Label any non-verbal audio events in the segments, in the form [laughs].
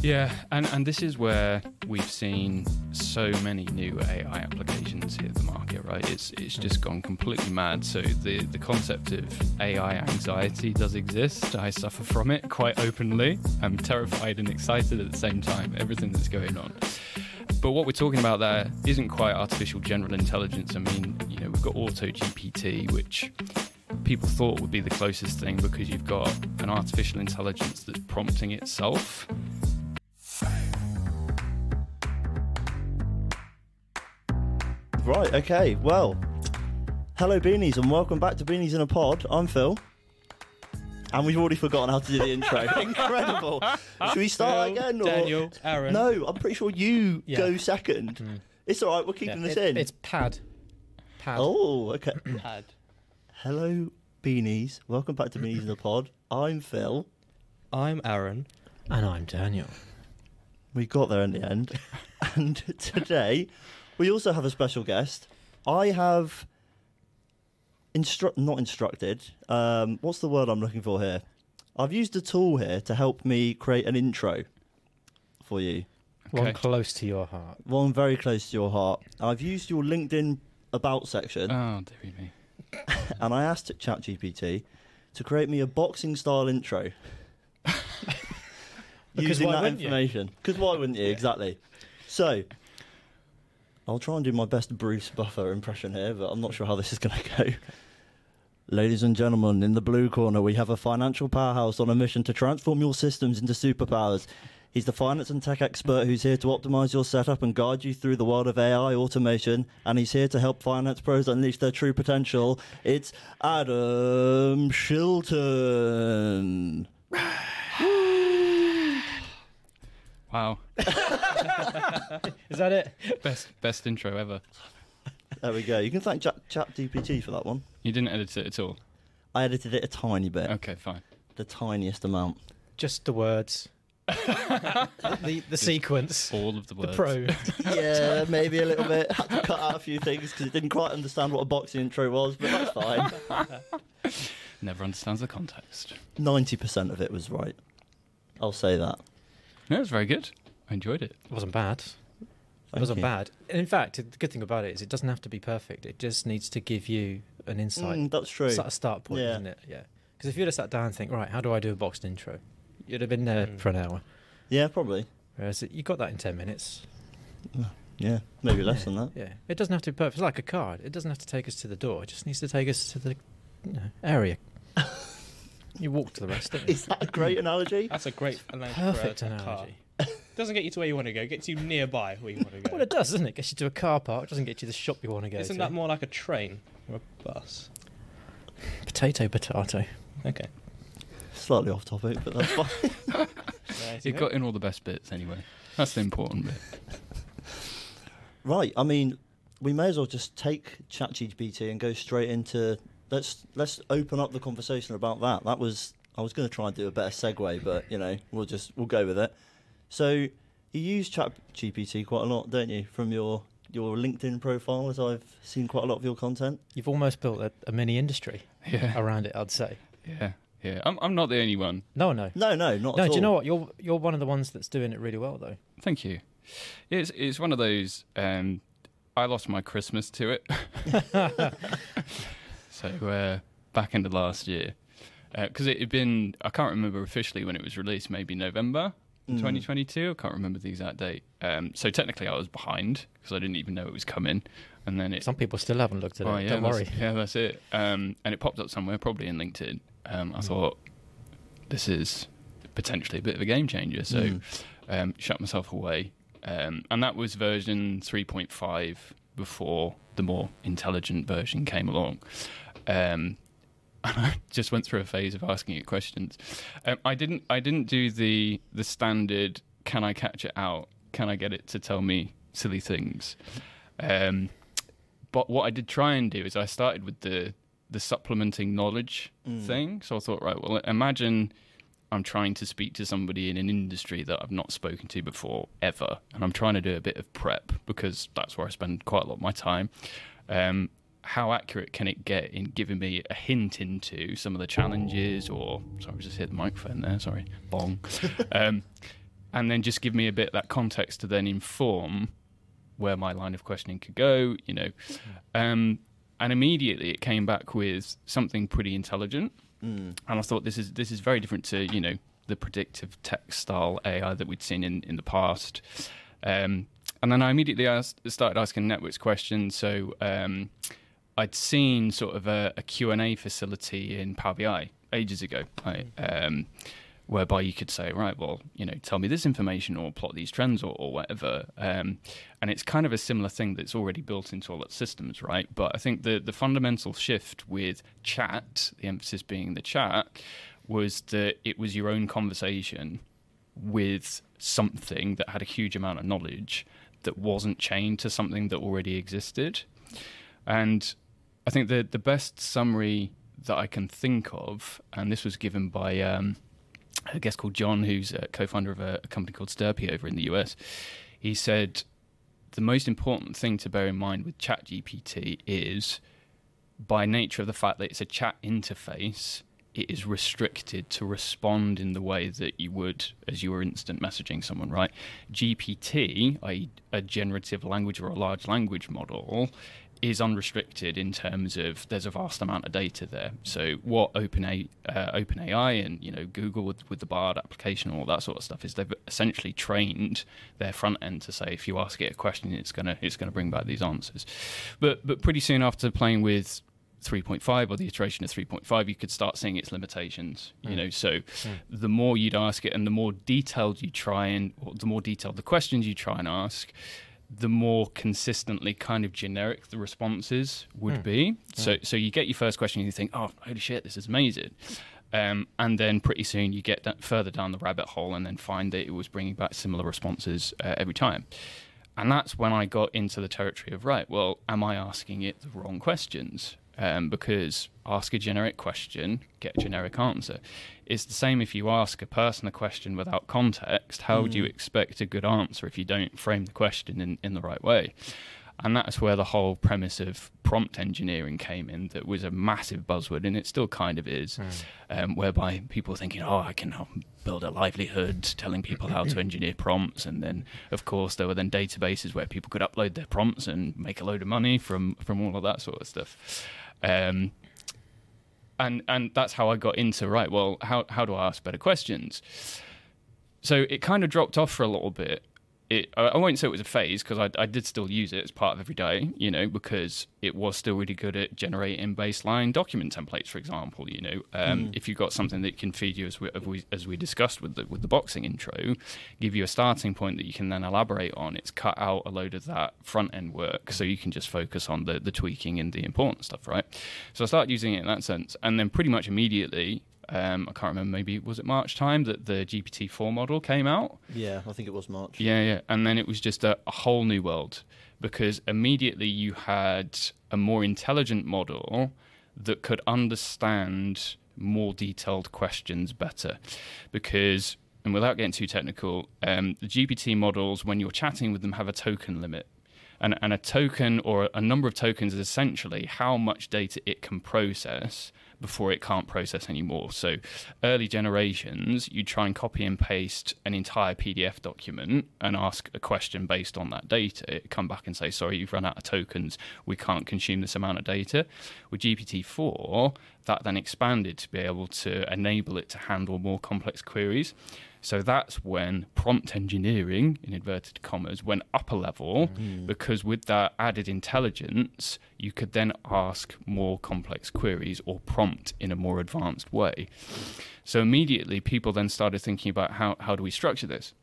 Yeah, and, and this is where we've seen so many new AI applications hit the market, right? It's it's just gone completely mad. So the, the concept of AI anxiety does exist. I suffer from it quite openly. I'm terrified and excited at the same time, everything that's going on. But what we're talking about there isn't quite artificial general intelligence. I mean, you know, we've got Auto GPT, which people thought would be the closest thing because you've got an artificial intelligence that's prompting itself. Right, okay, well, hello Beanies and welcome back to Beanies in a Pod. I'm Phil. And we've already forgotten how to do the intro. [laughs] Incredible. Should we start Phil, again? Or... Daniel, Aaron. No, I'm pretty sure you Yeah. go second. Hmm. It's all right, we're keeping this It- in. It's pad. Pad. Oh, okay. [clears throat] pad. hello Beanies. Welcome back to Beanies in a Pod. I'm Phil. I'm Aaron. And I'm Daniel. We got there in the end. [laughs] and today, we also have a special guest. I have instru- not instructed. Um, what's the word I'm looking for here? I've used a tool here to help me create an intro for you. One close to your heart. One very close to your heart. I've used your LinkedIn about section Oh, dearie me. [laughs] and I asked ChatGPT to create me a boxing style intro. [laughs] Using that information. Because why wouldn't you? Exactly. So, I'll try and do my best Bruce Buffer impression here, but I'm not sure how this is going [laughs] to go. Ladies and gentlemen, in the blue corner, we have a financial powerhouse on a mission to transform your systems into superpowers. He's the finance and tech expert who's here to optimize your setup and guide you through the world of AI automation. And he's here to help finance pros unleash their true potential. It's Adam Shilton. [sighs] [sighs] [sighs] Wow, [laughs] Is that it? best best intro ever. There we go. You can thank Chat, Chat DPT for that one. You didn't edit it at all. I edited it a tiny bit, Okay, fine. the tiniest amount. Just the words. [laughs] the the sequence. All of the words. The words. pro. [laughs] yeah, maybe a little bit. Had to cut out a few things because it didn't quite understand what a boxing intro was, but that's fine. Never understands the context. Ninety percent of it was right. I'll say that. No, it was very good. I enjoyed it. It wasn't bad. It wasn't you. bad. And in fact, the good thing about it is it doesn't have to be perfect. It just needs to give you an insight. Mm, that's true. It's like a start point, Yeah. isn't it? Yeah. Because if you'd have sat down and think, right, how do I do a boxed intro? You'd have been there Mm. for an hour. Yeah, probably. Whereas you got that in 10 minutes. Yeah, maybe less yeah. than that. Yeah. It doesn't have to be perfect. It's like a card. It doesn't have to take us to the door. It just needs to take us to the you know, area. You walk to the rest, don't you? Is that a great analogy? That's a great analogy Perfect for a, a car. analogy. Doesn't get you to where you want to go. Gets you nearby where you want to go. Well, it does, doesn't it? Gets you to a car park. Doesn't get you to the shop you want to go Isn't to. that more like a train or a bus? Potato, potato. Okay. Slightly off topic, but that's fine. [laughs] Right, You got in all the best bits anyway. That's the important bit. right. I mean, we may as well just take ChatGPT and go straight into. Let's let's open up the conversation about that. That was I was going to try and do a better segue, but you know we'll just we'll go with it. So you use Chat GPT quite a lot, don't you? From your your LinkedIn profile, as I've seen quite a lot of your content. You've almost built a, a mini industry [laughs] Yeah, around it, I'd say. yeah, yeah. I'm, I'm not the only one. No, no. No, no, not No, at do you know what? You're you're one of the ones that's doing it really well, though. Thank you. It's it's one of those. Um, I lost my Christmas to it. [laughs] [laughs] so uh, back into last year, because it had been. I can't remember officially when it was released. Maybe November Mm. 2022. I can't remember the exact date. Um, so technically, I was behind because I didn't even know it was coming. And then it. Some people still haven't looked at oh, it. yeah, Don't worry. Yeah, that's it. Um, and it popped up somewhere, probably in LinkedIn. Um, I thought this is potentially a bit of a game changer. So Mm. um, shut myself away. Um, and that was version 3.5 before the more intelligent version came along. Um, [laughs] and I just went through a phase of asking it questions. Um, I didn't. I didn't do the the standard. Can I catch it out? Can I get it to tell me silly things? Um, but what I did try and do is I started with the the supplementing knowledge Mm. thing. So I thought, right, well, imagine I'm trying to speak to somebody in an industry that I've not spoken to before ever, and I'm trying to do a bit of prep because that's where I spend quite a lot of my time. Um, how accurate can it get in giving me a hint into some of the challenges, or sorry, I just hit the microphone there. Sorry, bong. [laughs] um, and then just give me a bit of that context to then inform where my line of questioning could go, you know. Um, and immediately it came back with something pretty intelligent. Mm. And I thought this is this is very different to, you know, the predictive text style AI that we'd seen in, in the past. Um, and then I immediately asked, started asking networks questions. So um, I'd seen sort of a, a Q&A facility in Power BI ages ago, right? um, whereby you could say, right, well, you know, tell me this information or plot these trends or, or whatever. Um, and it's kind of a similar thing that's already built into all its systems, right? But I think the, the fundamental shift with chat, the emphasis being the chat, was that it was your own conversation with something that had a huge amount of knowledge that wasn't chained to something that already existed. And I think the the best summary that I can think of, and this was given by um, a guest called John, who's a co-founder of a, a company called Sturppy over in the US. He said the most important thing to bear in mind with ChatGPT is, by nature of the fact that it's a chat interface, it is restricted to respond in the way that you would as you were instant messaging someone, right? GPT, i.e., a generative language or a large language model, is unrestricted in terms of there's a vast amount of data there. So what OpenA, uh, OpenAI and you know Google with, with the Bard application and all that sort of stuff is they've essentially trained their front end to say if you ask it a question, it's gonna it's gonna bring back these answers. But but pretty soon after playing with 3.5 or the iteration of 3.5 you could start seeing its limitations you Mm. know so the more you'd ask it and the more detailed you try and or the more detailed the questions you try and ask the more consistently kind of generic the responses would Mm. be so so you get your first question and you think oh holy shit this is amazing um, and then pretty soon you get that further down the rabbit hole and then find that it was bringing back similar responses uh, every time and that's when I got into the territory of right. Well, am I asking it the wrong questions? Um, because ask a generic question, get a generic answer. It's the same if you ask a person a question without context. How do you expect a good answer if you don't frame the question in, in the right way? And that's where the whole premise of prompt engineering came in. That was a massive buzzword, and it still kind of is, um, whereby people thinking, "Oh, I can help build a livelihood telling people how to [laughs] engineer prompts." And then, of course, there were then databases where people could upload their prompts and make a load of money from from all of that sort of stuff. Um, and and that's how I got into right. Well, how how do I ask better questions? So it kind of dropped off for a little bit. It, I won't say it was a phase because I, I did still use it as part of every day, you know, because it was still really good at generating baseline document templates, for example. You know, um, if you've got something that can feed you, as we, as we as we discussed with the with the boxing intro, give you a starting point that you can then elaborate on. It's cut out a load of that front end work, so you can just focus on the the tweaking and the important stuff, right? So I started using it in that sense, and then pretty much immediately. Um, I can't remember. Maybe was it March time that the GPT four model came out. Yeah, I think it was March. Yeah, yeah. And then it was just a, a whole new world because immediately you had a more intelligent model that could understand more detailed questions better. Because, and without getting too technical, um, the GPT models, when you're chatting with them, have a token limit. And, and a token or a number of tokens is essentially how much data it can process before it can't process anymore. So, early generations, you try and copy and paste an entire PDF document and ask a question based on that data. It come back and say, "Sorry, you've run out of tokens. We can't consume this amount of data." With GPT-4, that then expanded to be able to enable it to handle more complex queries. So that's when prompt engineering, in inverted commas, went up a level because with that added intelligence, you could then ask more complex queries or prompt in a more advanced way. So immediately, people then started thinking about how, how do we structure this?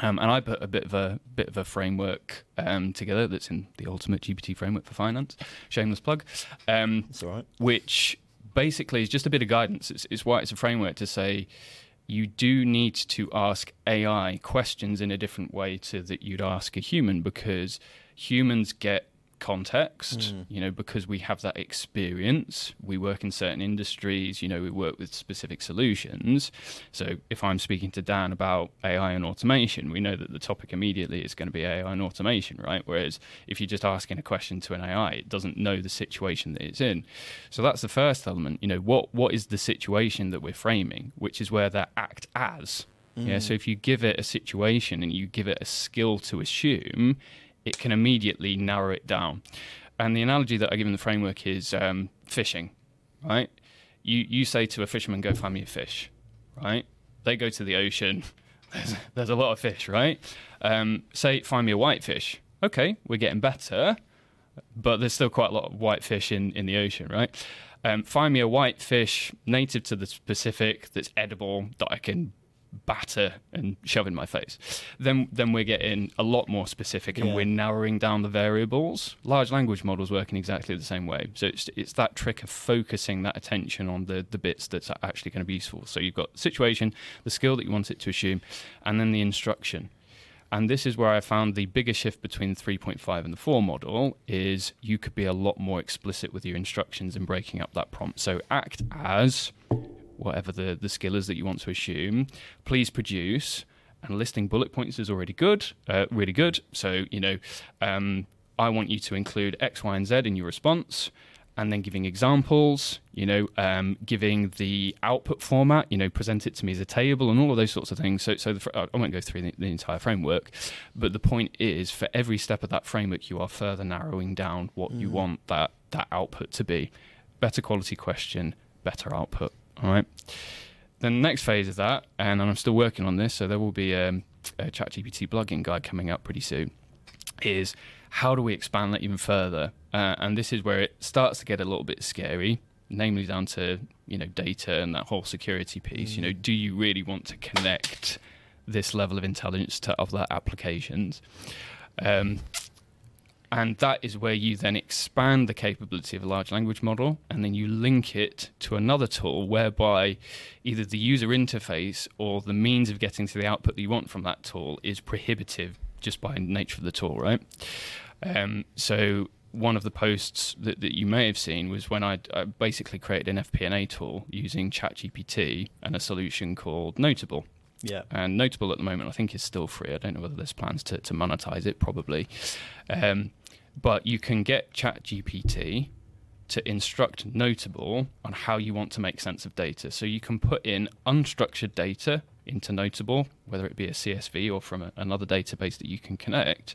Um, and I put a bit of a bit of a framework um, together that's in the ultimate GPT framework for finance. Shameless plug. Um, It's all right. which basically is just a bit of guidance. It's, it's why it's a framework to say you do need to ask AI questions in a different way to that you'd ask a human because humans get context you know because we have that experience. We work in certain industries you know we work with specific solutions. So if i'm speaking to dan about ai and automation we know that the topic immediately is going to be ai and automation right? Whereas if you're just asking a question to an ai it doesn't know the situation that it's in. So that's the first element you know what what is the situation that we're framing which is where that act as. Yeah, Mm. so if you give it a situation and you give it a skill to assume, it can immediately narrow it down. And the analogy that I give in the framework is um, fishing, right? You you say to a fisherman, "Go find me a fish," right? They go to the ocean. [laughs] There's, there's a lot of fish, right? Um, say, find me a whitefish. Okay, we're getting better, but there's still quite a lot of whitefish in in the ocean, right? Um, find me a whitefish native to the Pacific that's edible that I can batter and shove in my face. Then then we're getting a lot more specific and Yeah. we're narrowing down the variables. Large language models work in exactly the same way. So it's it's that trick of focusing that attention on the the bits that's actually going to be useful. So you've got the situation, the skill that you want it to assume, and then the instruction. And this is where I found the bigger shift between the 3.5 and the 4 model is you could be a lot more explicit with your instructions in breaking up that prompt. So act as whatever the, the skill is that you want to assume. Please produce. And listing bullet points is already good, uh, really good. So, you know, um, I want you to include X, Y, and Z in your response. And then giving examples, you know, um, giving the output format, you know, present it to me as a table and all of those sorts of things. So, so the, fr- I won't go through the, the entire framework, but the point is, for every step of that framework, you are further narrowing down what you Mm. want that that output to be. Better quality question, better output. All right. Then the next phase of that, and I'm still working on this, so there will be um, a ChatGPT blogging guide coming up pretty soon. Is how do we expand that even further? Uh, and this is where it starts to get a little bit scary, namely down to you know data and that whole security piece. You know, do you really want to connect this level of intelligence to other applications? Um, and that is where you then expand the capability of a large language model and then you link it to another tool whereby either the user interface or the means of getting to the output that you want from that tool is prohibitive just by nature of the tool, right? Um, so one of the posts that, that you may have seen was when I, I basically created an FP&A tool using ChatGPT and a solution called Notable. Yeah. And Notable at the moment, I think, is still free. I don't know whether there's plans to, to monetize it, probably. Um, but you can get ChatGPT to instruct Notable on how you want to make sense of data. So you can put in unstructured data into Notable, whether it be a CSV or from a, another database that you can connect.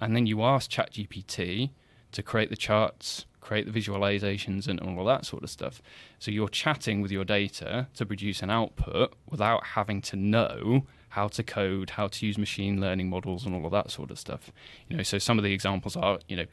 And then you ask ChatGPT to create the charts, create the visualizations, and all of that sort of stuff. So you're chatting with your data to produce an output without having to know how to code, how to use machine learning models, and all of that sort of stuff. You know, so some of the examples are, you know,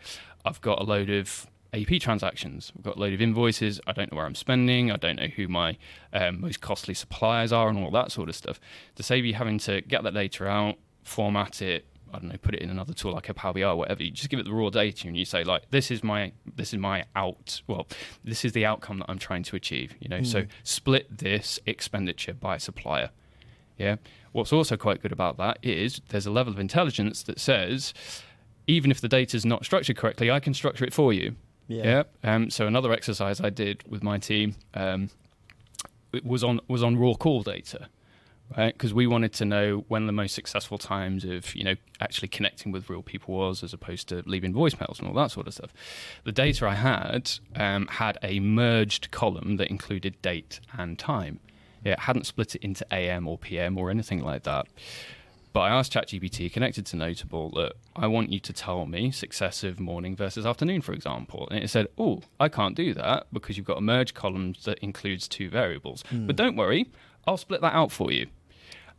I've got a load of AP transactions. I've got a load of invoices. I don't know where I'm spending. I don't know who my um, most costly suppliers are, and all that sort of stuff. To save you having to get that data out, format it, I don't know, put it in another tool like a Power BI or whatever. You just give it the raw data and you say like, this is my this is my out. Well, this is the outcome that I'm trying to achieve. You know, so Mm. split this expenditure by supplier. Yeah. What's also quite good about that is there's a level of intelligence that says, even if the data is not structured correctly, I can structure it for you. Yeah. Yeah. Um, so another exercise I did with my team um, it was on was on raw call data, right? Because we wanted to know when the most successful times of you know actually connecting with real people was, as opposed to leaving voicemails and all that sort of stuff. The data I had um, had a merged column that included date and time. It hadn't split it into AM or PM or anything like that. But I asked ChatGPT, connected to Notable, that I want you to tell me successive morning versus afternoon, for example. And it said, oh, I can't do that because you've got a merge column that includes two variables. Hmm. But don't worry, I'll split that out for you.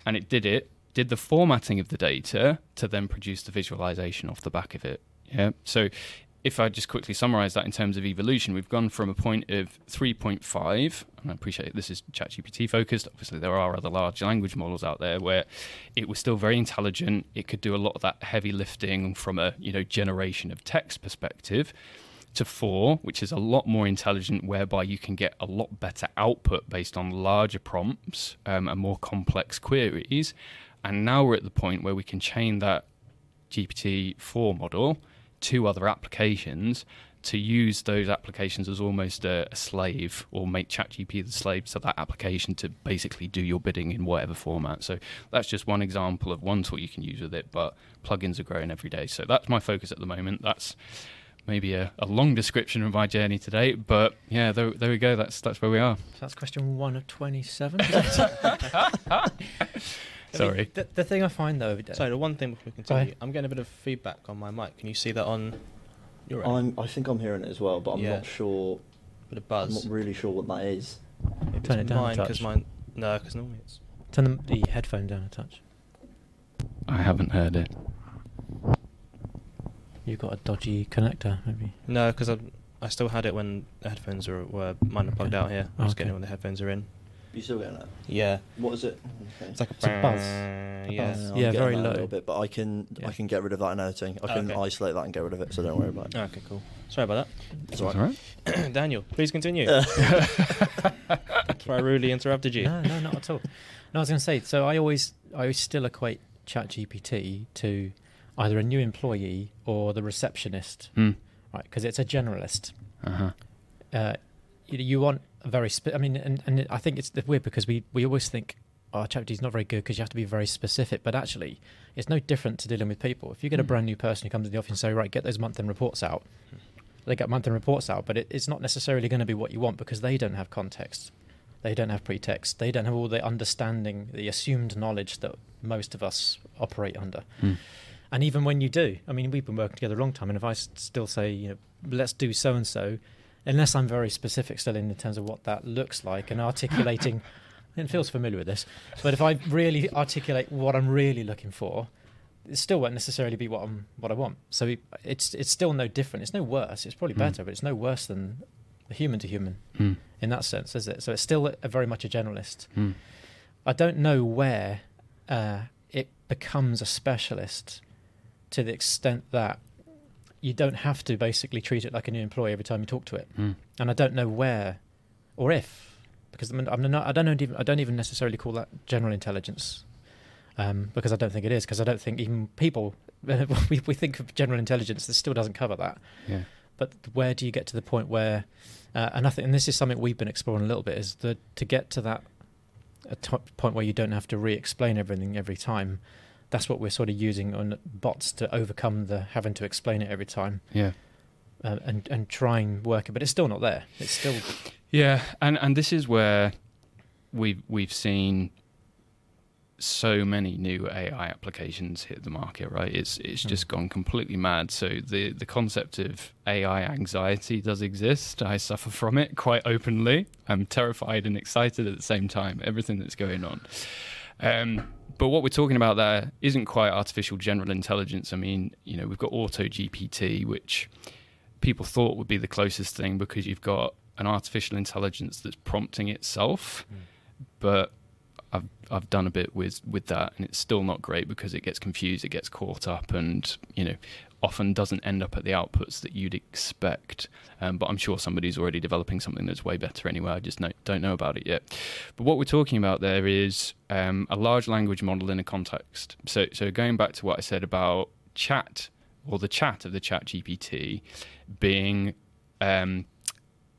And it did it, did the formatting of the data to then produce the visualization off the back of it. Yeah. So if I just quickly summarize that in terms of evolution, we've gone from a point of 3.5, and I appreciate this is ChatGPT focused. Obviously, there are other large language models out there where it was still very intelligent. It could do a lot of that heavy lifting from a you know generation of text perspective. To four, which is a lot more intelligent, whereby you can get a lot better output based on larger prompts um, and more complex queries. And now we're at the point where we can chain that GPT-4 model to other applications to use those applications as almost a, a slave or make ChatGPT the slave to that application to basically do your bidding in whatever format. So that's just one example of one tool you can use with it, but plugins are growing every day. So that's my focus at the moment. That's maybe a, a long description of my journey today, but yeah, there, there we go. That's that's where we are. So that's question one of 27. [laughs] [laughs] I mean, Sorry. the, the thing I find though, Sorry, the one thing before we Go continue, ahead. I'm getting a bit of feedback on my mic. Can you see that on your end? I'm, I think I'm hearing it as well, but I'm Yeah. not sure. bit of I'm not really sure what that is. Maybe Turn it's it down a mine touch. mine. No, because normally it's. turn the, the headphone down a touch. I haven't heard it. You've got a dodgy connector, maybe. No, because I I still had it when the headphones were, were mine are plugged Okay. out here. I was Okay. getting it when the headphones are in. You still getting it? Yeah, What is it? Okay. it's like a, It's a buzz. bang, A Yeah. buzz. I'm Yeah, very low. A little bit, but I can Yeah. I can get rid of that in editing. I can Okay. isolate that and get rid of it, so don't worry about it. Okay, cool. Sorry about It's That's all all right. that. [clears throat] Daniel, please continue. [laughs] Uh, Before I rudely interrupted you. No, no, not at all. No, I was going to say. So I always, I always still equate ChatGPT to either a new employee or the receptionist, Hmm. right? Because it's a generalist. Uh-huh. Uh, you, you want a very. Spe- I mean, and, and I think it's weird because we we always think. Oh, ChatGPT is not very good because you have to be very specific. But actually, it's no different to dealing with people. If you get a Hmm. brand new person who comes to the office and say, "Right, get those month-end reports out," they get month-end reports out, but it, it's not necessarily going to be what you want because they don't have context. They don't have pretext. They don't have all the understanding, the assumed knowledge that most of us operate under. Hmm. And even when you do, I mean, we've been working together a long time, and if I still say, you know, let's do so and so, unless I'm very specific still in terms of what that looks like and articulating, [laughs] and feels familiar with this, but if I really articulate what I'm really looking for, it still won't necessarily be what I'm what I want. So it- it's it's still no different. It's no worse. It's probably Hmm. better, but it's no worse than human to human Hmm. in that sense, is it? So it's still a, very much a generalist. Hmm. I don't know where uh, it becomes a specialist to the extent that you don't have to basically treat it like a new employee every time you talk to it. Hmm. And I don't know where or if, because I'm, I'm not, I don't even I don't even necessarily call that general intelligence, um, because I don't think it is. Because I don't think even people [laughs] we we think of general intelligence that still doesn't cover that. Yeah. But where do you get to the point where, uh, and I think, and this is something we've been exploring a little bit, is that to get to that a point where you don't have to re-explain everything every time. That's what we're sort of using on bots to overcome the having to explain it every time Yeah. uh, and and try and work it, but it's still not there. It's still Yeah, and and this is where we've we've seen so many new AI applications hit the market, right? It's it's Hmm. just gone completely mad. So the the concept of AI anxiety does exist. I suffer from it quite openly. I'm terrified and excited at the same time. Everything that's going on. Um, but what we're talking about there isn't quite artificial general intelligence. I mean, you know, we've got Auto GPT, which people thought would be the closest thing because you've got an artificial intelligence that's prompting itself. Hmm. But I've I've done a bit with with that, and it's still not great because it gets confused, it gets caught up, and you know, often doesn't end up at the outputs that you'd expect. Um, but I'm sure somebody's already developing something that's way better anyway. I just know, don't know about it yet. But what we're talking about there is um, a large language model in a context. So so going back to what I said about chat or the chat of the chat GPT being um,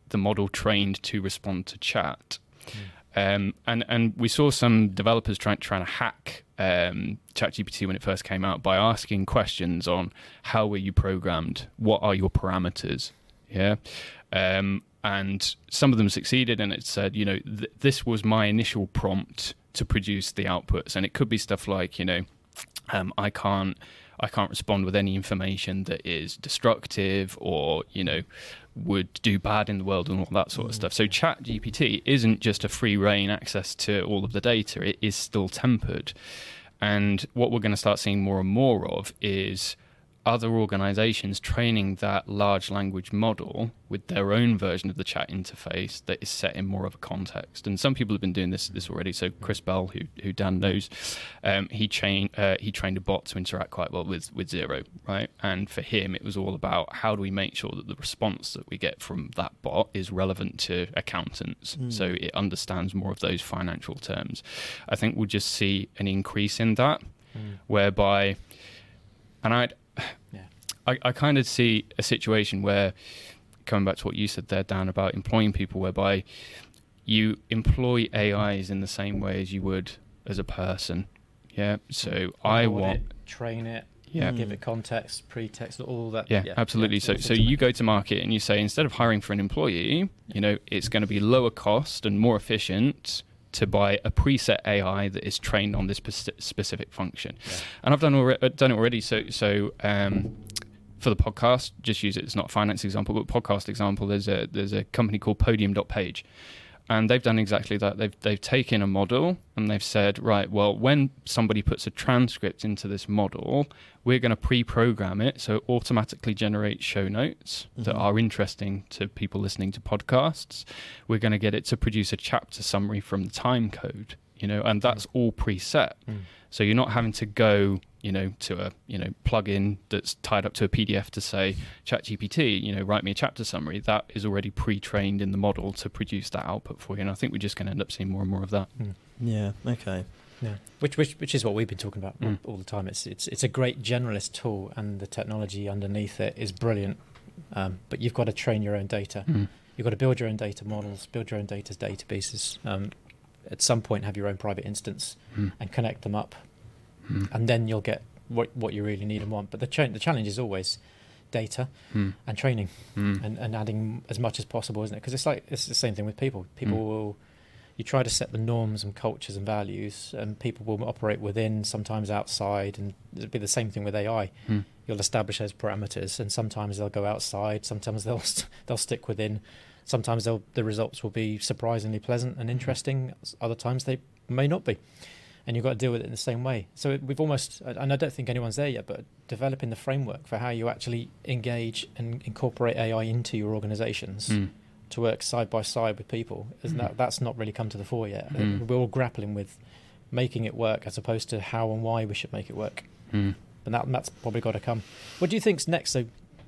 the model trained to respond to chat. Um, and and we saw some developers trying trying to hack um, ChatGPT when it first came out by asking questions on how were you programmed, what are your parameters, yeah, um, and some of them succeeded, and it said, you know, th- this was my initial prompt to produce the outputs, and it could be stuff like, you know, um, I can't I can't respond with any information that is destructive or you know would do bad in the world and all that sort of mm. stuff. So Chat GPT isn't just a free rein access to all of the data; it is still tempered. And what we're going to start seeing more and more of is other organizations training that large language model with their own version of the chat interface that is set in more of a context. And some people have been doing this this already. So Chris Bell, who who Dan knows, um, he trained uh, he trained a bot to interact quite well with with Xero, right? And for him, it was all about how do we make sure that the response that we get from that bot is relevant to accountants, Mm. so it understands more of those financial terms. I think we'll just see an increase in that, whereby, and I'd [sighs] Yeah. I, I kind of see a situation where, coming back to what you said there, Dan, about employing people, whereby you employ AIs in the same way as you would as a person. Yeah. So mm. I Onboard want. it, train it, Yeah. give it mm. context, pretext, all that. Yeah, absolutely. so, so you go to market and you say instead of hiring for an employee, you know, it's going to be lower cost and more efficient to buy a preset AI that is trained on this specific function. And I've done alre- done it already. So so um, for the podcast, just use it. It's not a finance example, but podcast example. There's a there's a company called Podium.page, and they've done exactly that. They've they've taken a model and they've said, right, well, when somebody puts a transcript into this model, we're going to pre-program it so it automatically generates show notes that Mhm. are interesting to people listening to podcasts. We're going to get it to produce a chapter summary from the time code, you know, and that's all preset. Mm. So you're not having to go, you know, to a you know plugin that's tied up to a PDF to say ChatGPT, you know, write me a chapter summary. That is already pre-trained in the model to produce that output for you. And I think we're just going to end up seeing more and more of that. Yeah. Okay. Yeah, which which which is what we've been talking about all- Mm. all the time. It's it's it's a great generalist tool, and the technology underneath it is brilliant. Um, but you've got to train your own data. You've got to build your own data models, build your own data databases. Um, at some point, have your own private instance Mm. and connect them up, Mm. and then you'll get what what you really need and want. But the the challenge is always data Mm. and training Mm. and, and adding as much as possible, isn't it? Because it's like it's the same thing with people. People Mm. will you try to set the norms and cultures and values, and people will operate within, sometimes outside, and it'll be the same thing with AI. Mm. You'll establish those parameters, and sometimes they'll go outside, sometimes they'll st- they'll stick within. Sometimes they'll, the results will be surprisingly pleasant and interesting. Other times they may not be, and you've got to deal with it in the same way. So we've almost, and I don't think anyone's there yet, but developing the framework for how you actually engage and incorporate AI into your organisations Mm. to work side by side with people. Isn't Mm. that that's not really come to the fore yet? Mm. We're all grappling with making it work as opposed to how and why we should make it work. Mm. And that that's probably got to come. What do you think's next? So,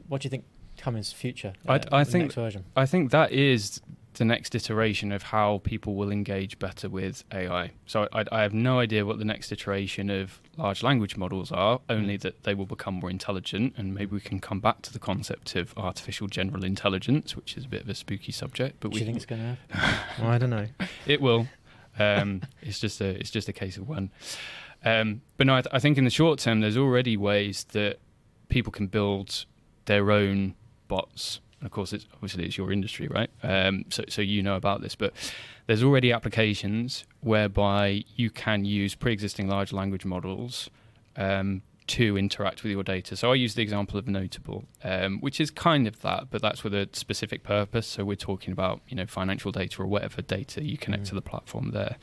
what do you think comes future? I- uh, I think- next version. I think that is the next iteration of how people will engage better with AI. So I, I have no idea what the next iteration of large language models are, only that they will become more intelligent. And maybe we can come back to the concept of artificial general intelligence, which is a bit of a spooky subject. But do we you think it's going [laughs] to happen? well, I don't know. it will. Um, [laughs] it's just a it's just a case of when. Um, but no, I, th- I think in the short term, there's already ways that people can build their own bots. And of course, it's obviously it's your industry, right? Um, so so you know about this, but there's already applications whereby you can use pre-existing large language models um, to interact with your data. So I use the example of Notable, um, which is kind of that, but that's with a specific purpose. So we're talking about you know financial data or whatever data you connect Mm. to the platform there.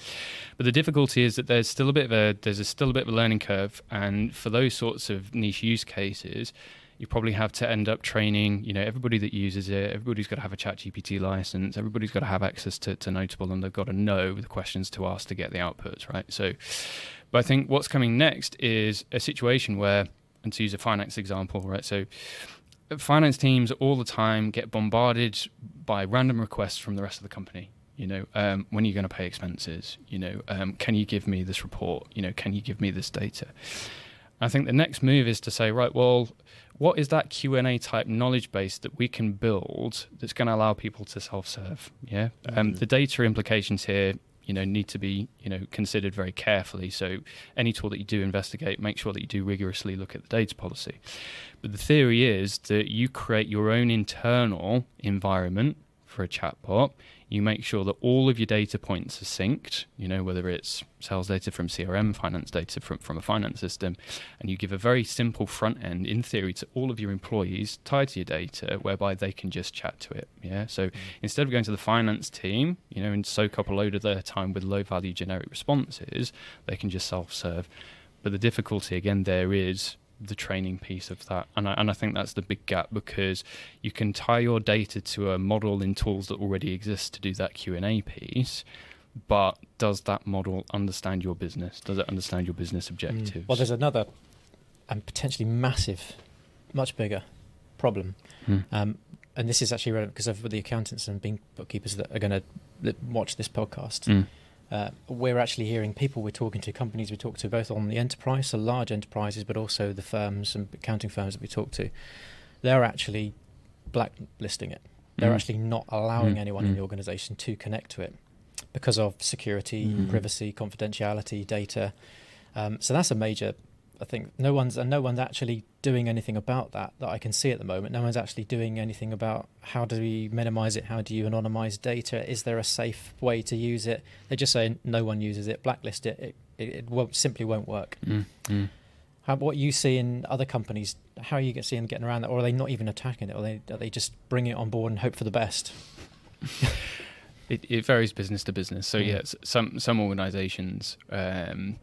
But the difficulty is that there's still a bit of a there's a still a bit of a learning curve, and for those sorts of niche use cases. You probably have to end up training, you know, everybody that uses it. Everybody's got to have a Chat GPT license. Everybody's got to have access to, to Notable, and they've got to know the questions to ask to get the outputs, right? So, but I think what's coming next is a situation where, and to use a finance example, right? So, finance teams all the time get bombarded by random requests from the rest of the company. You know, um, when are you going to pay expenses? You know, um, can you give me this report? You know, can you give me this data? I think the next move is to say, right, well, what is that Q and A type knowledge base that we can build that's going to allow people to self-serve? Yeah, um, Mhm. the data implications here, you know, need to be you know considered very carefully. So any tool that you do investigate, make sure that you do rigorously look at the data policy. But the theory is that you create your own internal environment for a chatbot. You make sure that all of your data points are synced, you know, whether it's sales data from CRM, finance data from, from a finance system, and you give a very simple front end, in theory, to all of your employees tied to your data, whereby they can just chat to it. Yeah. So mm. instead of going to the finance team, you know, and soak up a load of their time with low value generic responses, they can just self serve. But the difficulty again there is the training piece of that, and I, and I think that's the big gap because you can tie your data to a model in tools that already exist to do that Q and A piece, but does that model understand your business? Does it understand your business objectives? Mm. Well, there's another and potentially massive, much bigger problem. Hmm. Um, and this is actually relevant because of the accountants and being bookkeepers that are going to watch this podcast. Mm. Uh, we're actually hearing people we're talking to, companies we talk to, both on the enterprise, so large enterprises, but also the firms and accounting firms that we talk to. They're actually blacklisting it. They're Mm. actually not allowing Mm, anyone in mm. the organisation to connect to it because of security, Mm. privacy, confidentiality, data. Um, so that's a major I think no one's and no one's actually doing anything about that that I can see at the moment. No one's actually doing anything about how do we minimize it? How do you anonymize data? Is there a safe way to use it? They just say no one uses it, blacklist it. It, it, it won't, simply won't work. Mm, mm. How, what you see in other companies, how are you seeing them getting around that, or are they not even attacking it, or they are they just bring it on board and hope for the best? [laughs] It, it varies business to business. So Mm. yes, some some organisations um,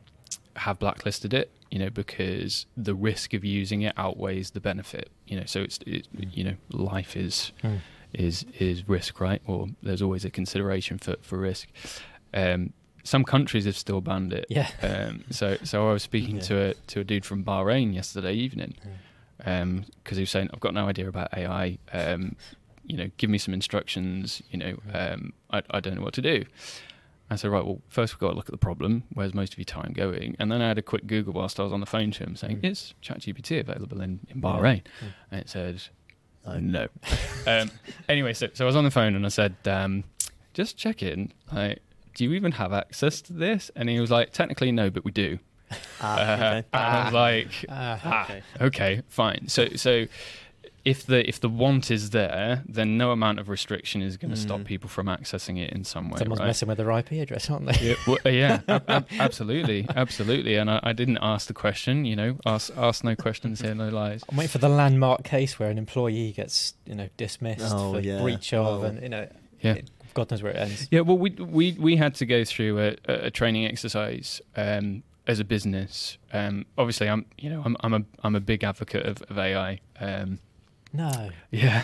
have blacklisted it, you know, because the risk of using it outweighs the benefit. You know, so it's it, you know, life is is is risk, right? Or there's always a consideration for for risk. Um, some countries have still banned it. Yeah. [laughs] Um, so so I was speaking Yeah. to a to a dude from Bahrain yesterday evening because he was saying I've got no idea about AI. Um, you know, give me some instructions. You know, um, I, I don't know what to do. I said, right, well, first we've got to look at the problem. Where's most of your time going? And then I had a quick Google whilst I was on the phone to him saying, Mm. is ChatGPT available in, in Bahrain? Mm. And it said, No. no. um, anyway, so, so I was on the phone and I said, um, just check in. Like, do you even have access to this? And he was like, technically, no, but we do. Ah, Uh, [laughs] okay. and I was like, Ah, ah, okay. okay, fine. So, so if the if the want is there, then no amount of restriction is going to stop Mm. people from accessing it in some way. someone's right? messing with their IP address, aren't they? Yeah, well, yeah [laughs] ab- ab- absolutely, absolutely. And I, I didn't ask the question. You know, ask ask no questions hear, no lies. I'm waiting for the landmark case where an employee gets, you know, dismissed Oh, for yeah. breach of, Oh. and you know, Yeah. it- God knows where it ends. Yeah, well, we we we had to go through a, a training exercise um, as a business. Um, obviously, I'm you know I'm I'm a I'm a big advocate of, of AI. Um, No, yeah,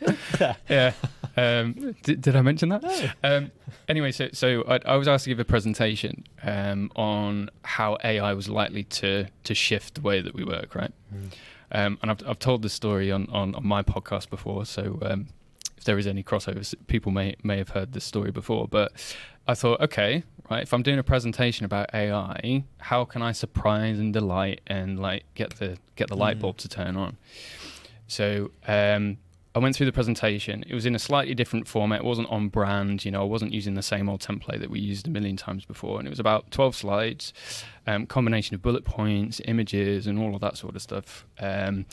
[laughs] yeah. Um, did, did I mention that? no. Um, anyway, so so I, I was asked to give a presentation um, on how AI was likely to to shift the way that we work, right? Um, and I've I've told this story on, on, on my podcast before, so um, if there is any crossovers, people may may have heard this story before. But I thought, okay, right, if I'm doing a presentation about AI, how can I surprise and delight and like get the get the light Mm. bulb to turn on? So um, I went through the presentation. It was in a slightly different format. It wasn't on brand. You know, I wasn't using the same old template that we used a million times before. And it was about 12 slides, um, combination of bullet points, images, and all of that sort of stuff. Um,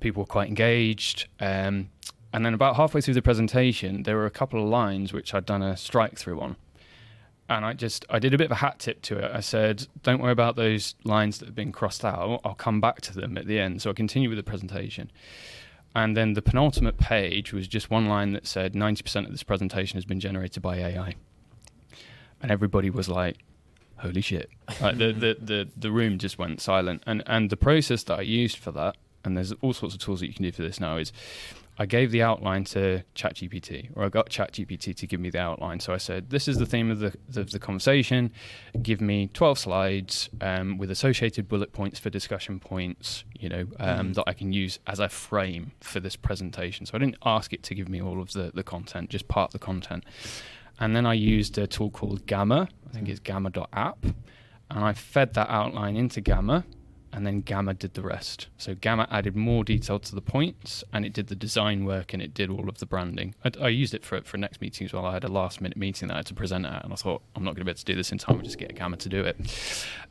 people were quite engaged. Um, and then about halfway through the presentation, there were a couple of lines which I'd done a strike through on. And I just I did a bit of a hat tip to it. I said, "Don't worry about those lines that have been crossed out. I'll come back to them at the end." So I continued with the presentation. And then the penultimate page was just one line that said 90% of this presentation has been generated by AI. And everybody was like, holy shit. Like the, the, the, the room just went silent. And, and the process that I used for that, and there's all sorts of tools that you can do for this now, is I gave the outline to ChatGPT, or I got ChatGPT to give me the outline. So I said, "This is the theme of the of the conversation. Give me 12 slides um, with associated bullet points for discussion points, you know, um, Mm. that I can use as a frame for this presentation." So I didn't ask it to give me all of the the content, just part of the content. And then I used a tool called Gamma. I think it's Gamma.app, and I fed that outline into Gamma and then Gamma did the rest. So Gamma added more detail to the points, and it did the design work, and it did all of the branding. I, I used it for for next meeting as well. I had a last minute meeting that I had to present at, and I thought I'm not going to be able to do this in time. I'll just get Gamma to do it.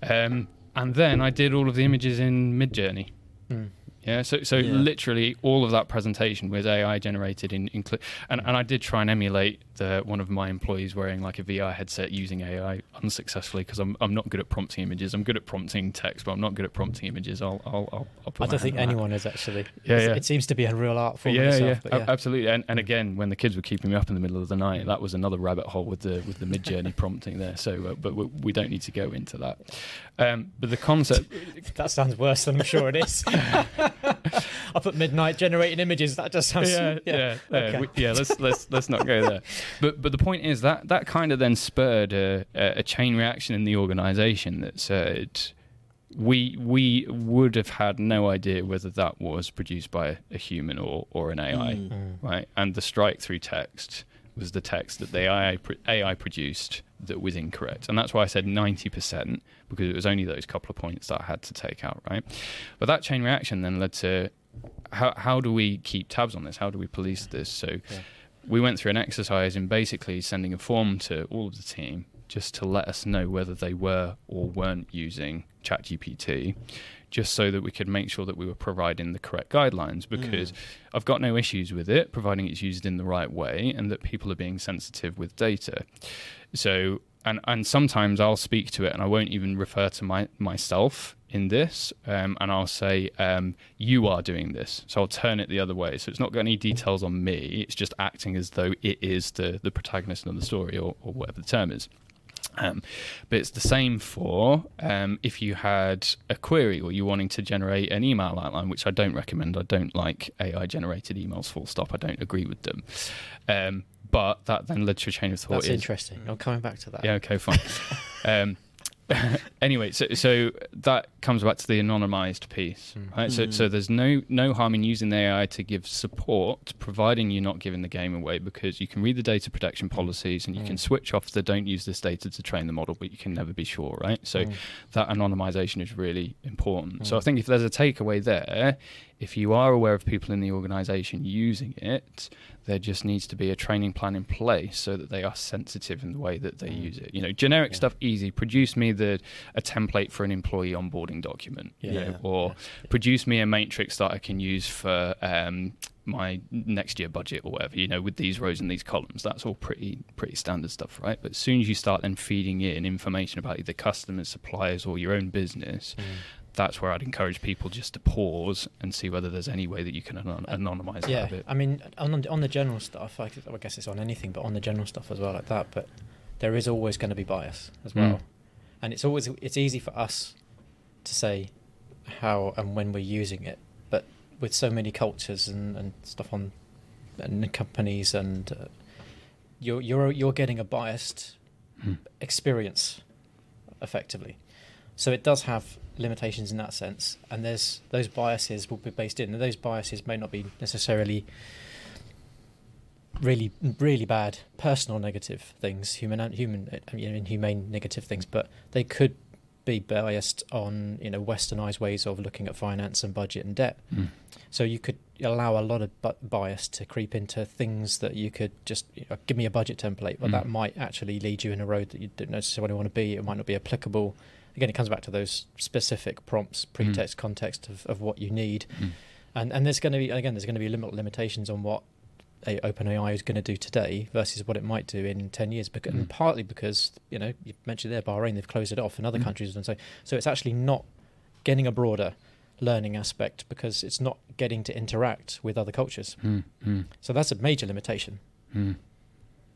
Um, and then I did all of the images in Midjourney. Mm. Yeah, so so Yeah. literally all of that presentation was AI generated in, in and and I did try and emulate the one of my employees wearing like a VR headset using AI unsuccessfully because I'm I'm not good at prompting images. I'm good at prompting text, but I'm not good at prompting images. I'll I'll I'll, I'll put I don't think hand on that. anyone is actually. Yeah, yeah. It seems to be a real art form. yeah, itself, yeah, ab- absolutely. And, and again, when the kids were keeping me up in the middle of the night, that was another rabbit hole with the with the Midjourney [laughs] prompting there. So, uh, but we, we don't need to go into that. Um, but the concept, [laughs] That sounds worse than I'm sure it is. [laughs] [laughs] I put midnight generating images. That just sounds. yeah, [laughs] yeah, yeah, Okay. we- yeah. Let's let's let's not go there. But but the point is that that kind of then spurred a, a chain reaction in the organisation that said we we would have had no idea whether that was produced by a human or or an AI. Mm. right? And the strike through text was the text that the AI AI produced that was incorrect, and that's why I said ninety percent because it was only those couple of points that I had to take out, right? But that chain reaction then led to how how do we keep tabs on this? How do we police this? So Yeah. we went through an exercise in basically sending a form to all of the team just to let us know whether they were or weren't using ChatGPT, just so that we could make sure that we were providing the correct guidelines. Because Mm. I've got no issues with it, providing it's used in the right way and that people are being sensitive with data. So, and and sometimes I'll speak to it and I won't even refer to my myself in this, um, and I'll say um, you are doing this. So I'll turn it the other way. So it's not got any details on me. It's just acting as though it is the the protagonist of the story or, or whatever the term is. Um, but it's the same for um, if you had a query or you're wanting to generate an email outline, which I don't recommend. I don't like AI generated emails. Full stop. I don't agree with them. Um, but that then led to a chain of thought. That's is, interesting. I'm coming back to that. yeah. Okay. Fine. [laughs] [laughs] anyway, so so that comes back to the anonymized piece, Mm. right? So Mm. so there's no no harm in using the AI to give support, providing you're not giving the game away, because you can read the data protection policies and you can Mm. switch off the don't use this data to train the model, but you can never be sure, right? So Mm. that anonymization is really important. So I Mm. think if there's a takeaway there, if you are aware of people in the organization using it, there just needs to be a training plan in place so that they are sensitive in the way that they Mm. use it. You know, generic Yeah. stuff easy. Produce me the a template for an employee onboarding document, you Yeah. know, Yeah. or produce me a matrix that I can use for um, my next year budget or whatever. You know, with these rows and these columns, that's all pretty pretty standard stuff, right? But as soon as you start then feeding in information about either customers, suppliers, or your own business, Mm. That's where I'd encourage people just to pause and see whether there's any way that you can anon- Uh, anonymize yeah, that a bit. I mean, on on the general stuff, I, I guess it's on anything, but on the general stuff as well, like that. But there is always going to be bias as well, Mm. and it's always it's easy for us to say how and when we're using it, but with so many cultures and, and stuff on and companies and uh, you're you're you're getting a biased Mm. experience effectively. So it does have limitations in that sense, and there's those biases will be based in, and those biases may not be necessarily really really bad personal negative things, human human I mean, inhumane negative things, but they could be biased on you know westernized ways of looking at finance and budget and debt. Mm. So you could allow a lot of bu- bias to creep into things that you could just you know, give me a budget template, but Mm. that might actually lead you in a road that you don't necessarily want to be. It might not be applicable. Again, it comes back to those specific prompts, pretext, context of, of what you need, Mm. and and there's going to be again there's going to be limit limitations on what a OpenAI is going to do today versus what it might do in ten years. Because and Mm. partly because you know you mentioned there Bahrain they've closed it off, and other Mm. countries and so so it's actually not getting a broader learning aspect because it's not getting to interact with other cultures. Mm. Mm. So that's a major limitation. Mm.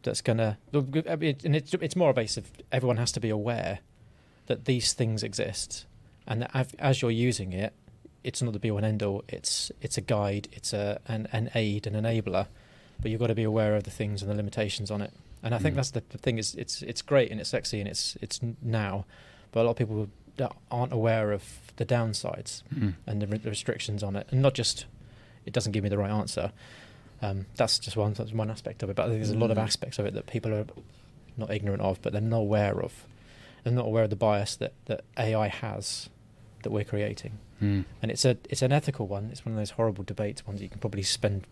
That's gonna, and it's it's more a base of everyone has to be aware that these things exist, and that as you're using it, it's not the be all and end all. It's it's a guide, it's a an, an aid, an enabler, but you've got to be aware of the things and the limitations on it. And I think Mm. that's the, the thing is it's it's great and it's sexy and it's it's now, but a lot of people that aren't aware of the downsides Mm. and the, the restrictions on it, and not just it doesn't give me the right answer. Um, that's just one that's one aspect of it, but I think there's a lot of Mm. aspects of it that people are not ignorant of, but they're not aware of. They're not aware of the bias that, that AI has that we're creating, Mm. and it's a it's an ethical one. It's one of those horrible debates, ones that you can probably spend,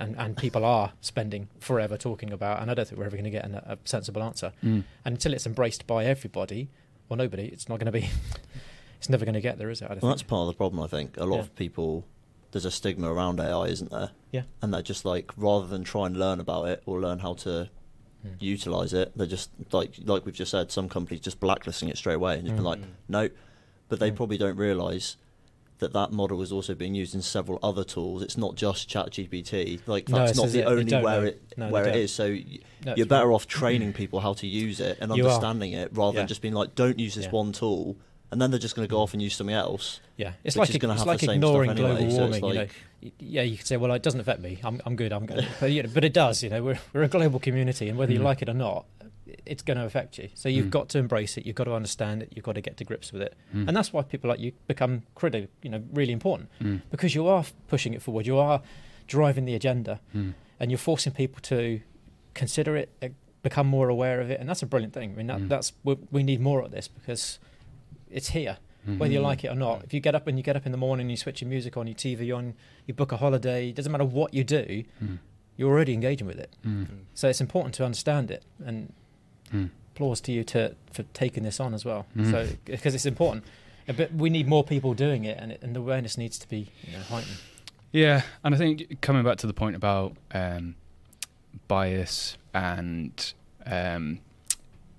and, and people are spending forever talking about, and I don't think we're ever going to get an, a sensible answer. Mm. And until it's embraced by everybody or nobody, it's not going to be. [laughs] it's never going to get there, is it? I don't Well, think. that's part of the problem. I think a lot Yeah. of people there's a stigma around AI, isn't there? Yeah. And they're just like rather than try and learn about it or learn how to Mm. utilize it, they're just like like we've just said, some companies just blacklisting it straight away and just been Mm. like, no. But they Mm. probably don't realise that that model is also being used in several other tools. It's not just ChatGPT. Like that's this not the it. Only where it No, where it So y- No, you're better right. off training people how to use it and You are. understanding it rather Yeah. than just being like, don't use this Yeah. one tool, and then they're just going to go off and use something else. Yeah, it's like gonna it's have the like same stuff ignoring anyway, global so warming. like- you know, yeah, you could say, well, it doesn't affect me. I'm I'm good. I'm good. but you know, but it does. You know, we're we're a global community, and whether you Mm. like it or not, it's going to affect you. So you've Mm. got to embrace it. You've got to understand it. You've got to get to grips with it, Mm. and that's why people like you become critical. You know, really important Mm. because you are pushing it forward. You are driving the agenda, Mm. and you're forcing people to consider it, uh, become more aware of it, and that's a brilliant thing. I mean, that, Mm. that's we, we need more of this because it's here whether you like it or not. If you get up and you get up in the morning, you switch your music on, your TV on, you book a holiday, it doesn't matter what you do, Mm. you're already engaging with it. Mm. So it's important to understand it. And Mm. applause to you to for taking this on as well. Mm. So because it's important, Uh, but we need more people doing it, and, it, and the awareness needs to be you know, heightened. Yeah, and I think coming back to the point about um, bias and um,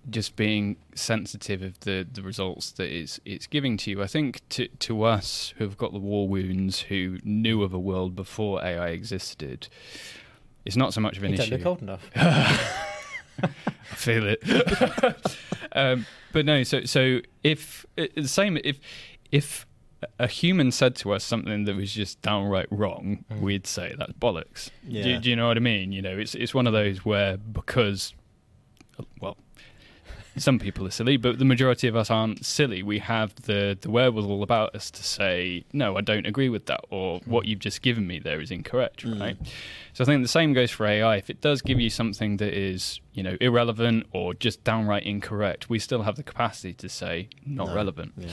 just being sensitive of the, the results that it's it's giving to you. I think to to us who have got the war wounds, who knew of a world before AI existed, it's not so much of an You don't issue. look old enough. [laughs] [laughs] I feel it. [laughs] um, but no, so so if the same if if a human said to us something that was just downright wrong, Mm. we'd say that's bollocks. Yeah. Do, do you know what I mean? You know, it's it's one of those where because well. Some people are silly, but the majority of us aren't silly. We have the, the wherewithal about us to say, no, I don't agree with that, or what you've just given me there is incorrect, Mm. right? So I think the same goes for AI. If it does give you something that is, you know, irrelevant or just downright incorrect, we still have the capacity to say not No. relevant. Yeah.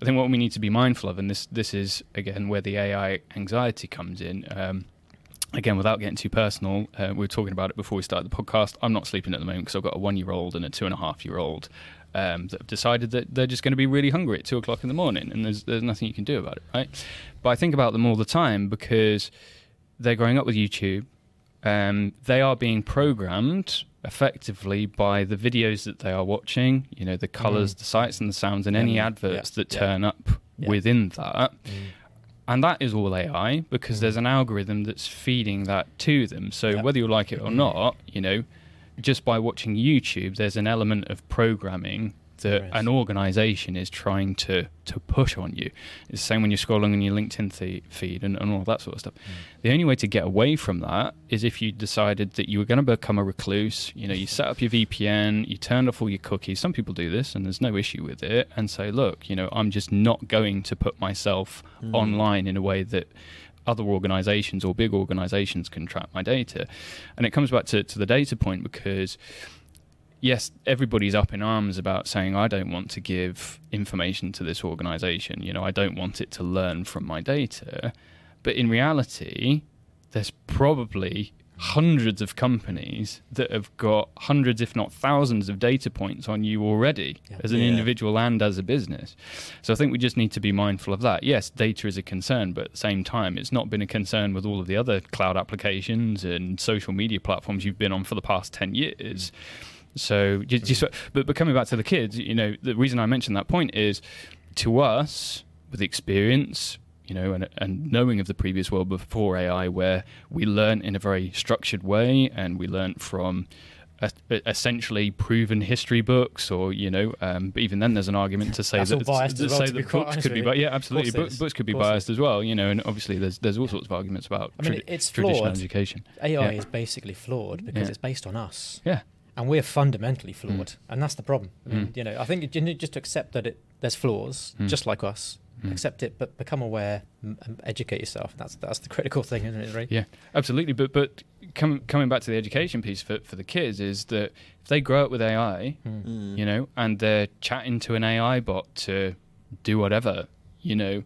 I think what we need to be mindful of, and this this is again where the AI anxiety comes in. Um, again, without getting too personal, uh, we were talking about it before we started the podcast. I'm not sleeping at the moment because I've got a one year old and a two and a half year old um, that have decided that they're just going to be really hungry at two o'clock in the morning, and there's there's nothing you can do about it, right? But I think about them all the time because they're growing up with YouTube. Um, they are being programmed effectively by the videos that they are watching. You know, the colors, Mm. the sights, and the sounds, and Yeah. any Yeah. adverts that Yeah. turn up Yeah. within that. Mm. And that is all AI because there's an algorithm that's feeding that to them. So Yeah. whether you like it or not, you know, just by watching YouTube, there's an element of programming that an organization is trying to, to push on you. It's the same when you're scrolling on your LinkedIn th- feed and, and all that sort of stuff. The only way to get away from that is if you decided that you were going to become a recluse. You know, you set up your VPN, you turned off all your cookies. Some people do this, and there's no issue with it. And say, look, you know, I'm just not going to put myself Mm. online in a way that other organizations or big organizations can track my data. And it comes back to, to the data point because yes, everybody's up in arms about saying, I don't want to give information to this organization. You know, I don't want it to learn from my data. But in reality, there's probably hundreds of companies that have got hundreds, if not thousands, of data points on you already Yeah. as an Yeah. individual and as a business. So I think we just need to be mindful of that. Yes, data is a concern, but at the same time, it's not been a concern with all of the other cloud applications and social media platforms you've been on for the past 10 years. So, just, just, but, but coming back to the kids, you know, the reason I mentioned that point is to us, with experience, you know, and, and knowing of the previous world before AI, where we learn in a very structured way and we learn from essentially proven history books, or you know, um, but even then, there's an argument to say That's that, biased to well, say to that books could be, bi- yeah, absolutely, Of books, books could be Of course it biased as well, you know, and obviously there's there's all sorts of arguments about I mean, tradi- it's traditional flawed. education. AI Yeah. is basically flawed because Yeah. it's based on us. Yeah. And we're fundamentally flawed, Mm. and that's the problem. I mean, Mm. You know, I think you need just to accept that it there's flaws, Mm. just like us. Mm. Accept it, but become aware and and educate yourself. That's that's the critical thing, isn't it? Right? Yeah, absolutely. But but com- coming back to the education piece for for the kids is that if they grow up with AI, Mm. Mm. you know, and they're chatting to an AI bot to do whatever, you know,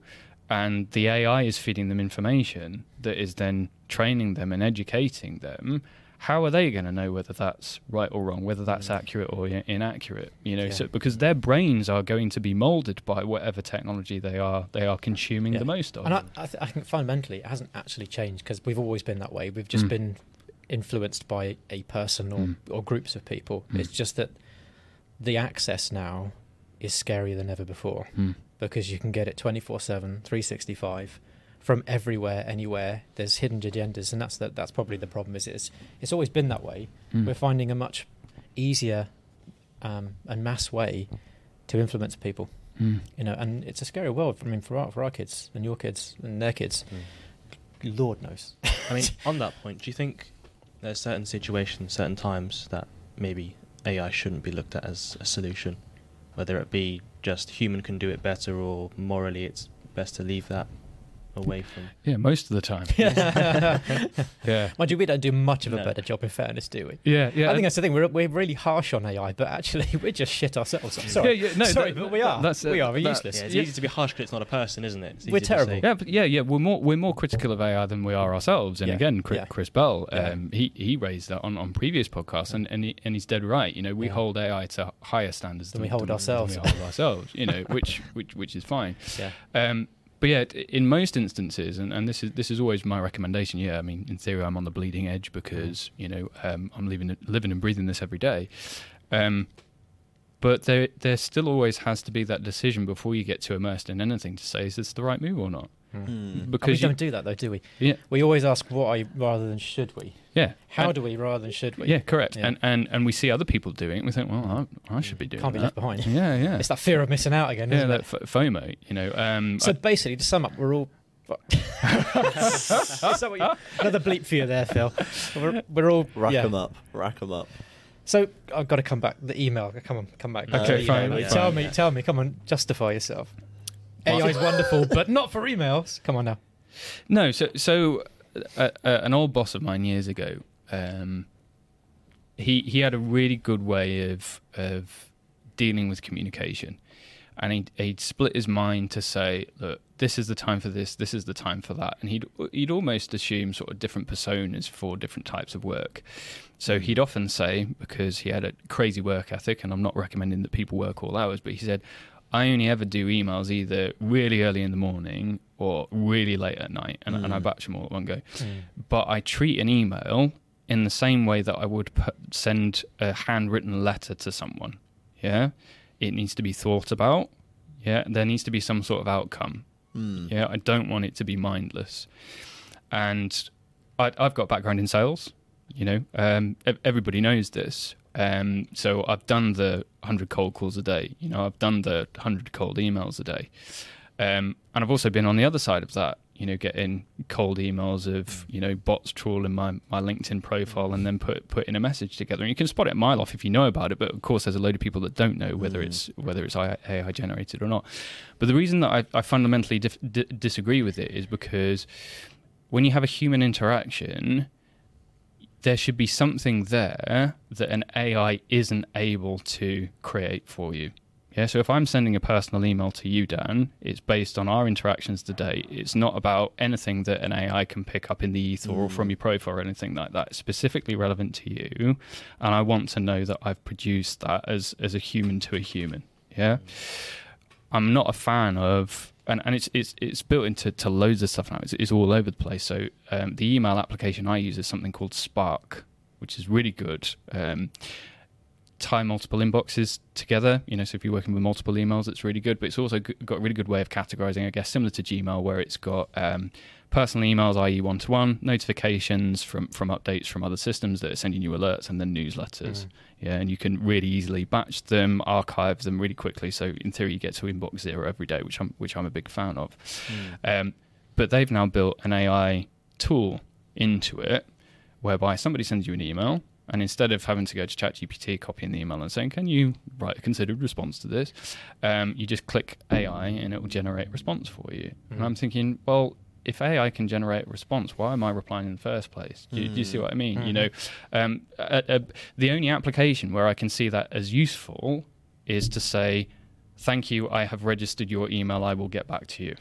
and the AI is feeding them information that is then training them and educating them. How are they going to know whether that's right or wrong, whether that's Mm. accurate or i- inaccurate? You know, Yeah. so because their brains are going to be molded by whatever technology they are they are consuming Yeah. the most of. And I, I, th- I think fundamentally it hasn't actually changed because we've always been that way. We've just Mm. been influenced by a person or, Mm. or groups of people. Mm. It's just that the access now is scarier than ever before Hmm. because you can get it 24 7, 365 from everywhere, anywhere. There's hidden agendas, and that's the, that's probably the problem. Is it's it's always been that way. Hmm. We're finding a much easier um, and mass way to influence people. Hmm. You know, and it's a scary world. I mean, for our for our kids and your kids and their kids. Lord knows. I mean, [laughs] on that point, do you think there's certain situations, certain times that maybe AI shouldn't be looked at as a solution? Whether it be just human can do it better or morally it's best to leave that away from. Yeah, most of the time. [laughs] [laughs] yeah. Mind you, we don't do much of a No. better job, in fairness, do we? Yeah, yeah. I think that's the thing. We're, we're really harsh on AI, but actually, [laughs] we're just shit ourselves. I'm sorry. Yeah, yeah, no, sorry, that- but we are. that's, uh, we are. We're that- useless. Yeah, it's Yeah. easy to be harsh because it's not a person, isn't it? It's We're to terrible. say. Yeah, but yeah, yeah. We're more we're more critical of AI than we are ourselves. And Yeah, again, Chris, yeah. Chris Bell, Yeah. um, he he raised that on, on previous podcasts, and and, he, and he's dead right. You know, we Yeah. hold AI to higher standards Than we hold than ourselves. we hold ourselves. You know, which which which is fine. Yeah. Um, but yeah, in most instances, and, and this is this is always my recommendation. Yeah, I mean, in theory, I'm on the bleeding edge because you know um, I'm living living and breathing this every day. Um, but there there still always has to be that decision before you get too immersed in anything to say is this the right move or not? Hmm. And we you, don't do that, though, do we? yeah We always ask why rather than should we. yeah How and- do we rather than should we? yeah correct Yeah. and and and we see other people doing it. We think well I, I should be doing Can't be that. left behind. Yeah yeah It's that fear of missing out again, yeah isn't that it? f- FOMO. You know um, So I- basically, to sum up, we're all. [laughs] Is that what you- another bleep for you there, Phil. We're, we're all Rack yeah. them up. Rack them up. So I've got to come back. The email. Come on, come back. No, Okay, The fine, email. fine. Tell me, tell me. Come on, justify yourself. AI is wonderful, [laughs] but not for emails. Come on now. No, so so uh, uh, an old boss of mine years ago, um, he he had a really good way of of dealing with communication, and he'd, he'd split his mind to say, look, this is the time for this, this is the time for that, and he'd he'd almost assume sort of different personas for different types of work. So he'd often say, because he had a crazy work ethic, and I'm not recommending that people work all hours, but he said, I only ever do emails either really early in the morning or really late at night, and, and I Mm. batch them all at one go. But I treat an email in the same way that I would put, send a handwritten letter to someone. Yeah, it needs to be thought about. Yeah, there needs to be some sort of outcome. Hmm. Yeah, I don't want it to be mindless. And I, I've got background in sales. You know, um, everybody knows this. Um, so I've done the 100 cold calls a day. You know, I've done the 100 cold emails a day. Um, and I've also been on the other side of that. You know, getting cold emails of you know bots trawling my, my LinkedIn profile and then put put in a message together. And you can spot it a mile off if you know about it. But of course, there's a load of people that don't know whether Mm. it's whether it's AI generated or not. But the reason that I, I fundamentally dif- d- disagree with it is because when you have a human interaction, there should be something there that an AI isn't able to create for you. Yeah, so if I'm sending a personal email to you, Dan, it's based on our interactions today. It's not about anything that an AI can pick up in the ether or Mm. from your profile or anything like that. It's specifically relevant to you, and I want to know that I've produced that as as a human to a human. Yeah, I'm not a fan of, and, and it's it's it's built into to loads of stuff now. It's, it's all over the place. So um, the email application I use is something called Spark, which is really good. Um, tie multiple inboxes together. You know, so if you're working with multiple emails, it's really good. But it's also got a really good way of categorizing, I guess, similar to Gmail, where it's got um, personal emails, i.e., one to one, notifications from from updates from other systems that are sending you alerts, and then newsletters. Yeah, and you can really easily batch them, archive them really quickly. So in theory, you get to inbox zero every day, which I'm which I'm a big fan of. Um, but they've now built an AI tool into it, whereby somebody sends you an email, and instead of having to go to ChatGPT, copying the email and saying, "Can you write a considered response to this?" Um, you just click AI, and it will generate a response for you. And Mm. I'm thinking, well. If AI can generate a response, why am I replying in the first place? Do, you- do you see Mm. what I mean? You Mhm. know, um, uh, uh, the only application where I can see that as useful is to say, "Thank you, I have registered your email. I will get back to you."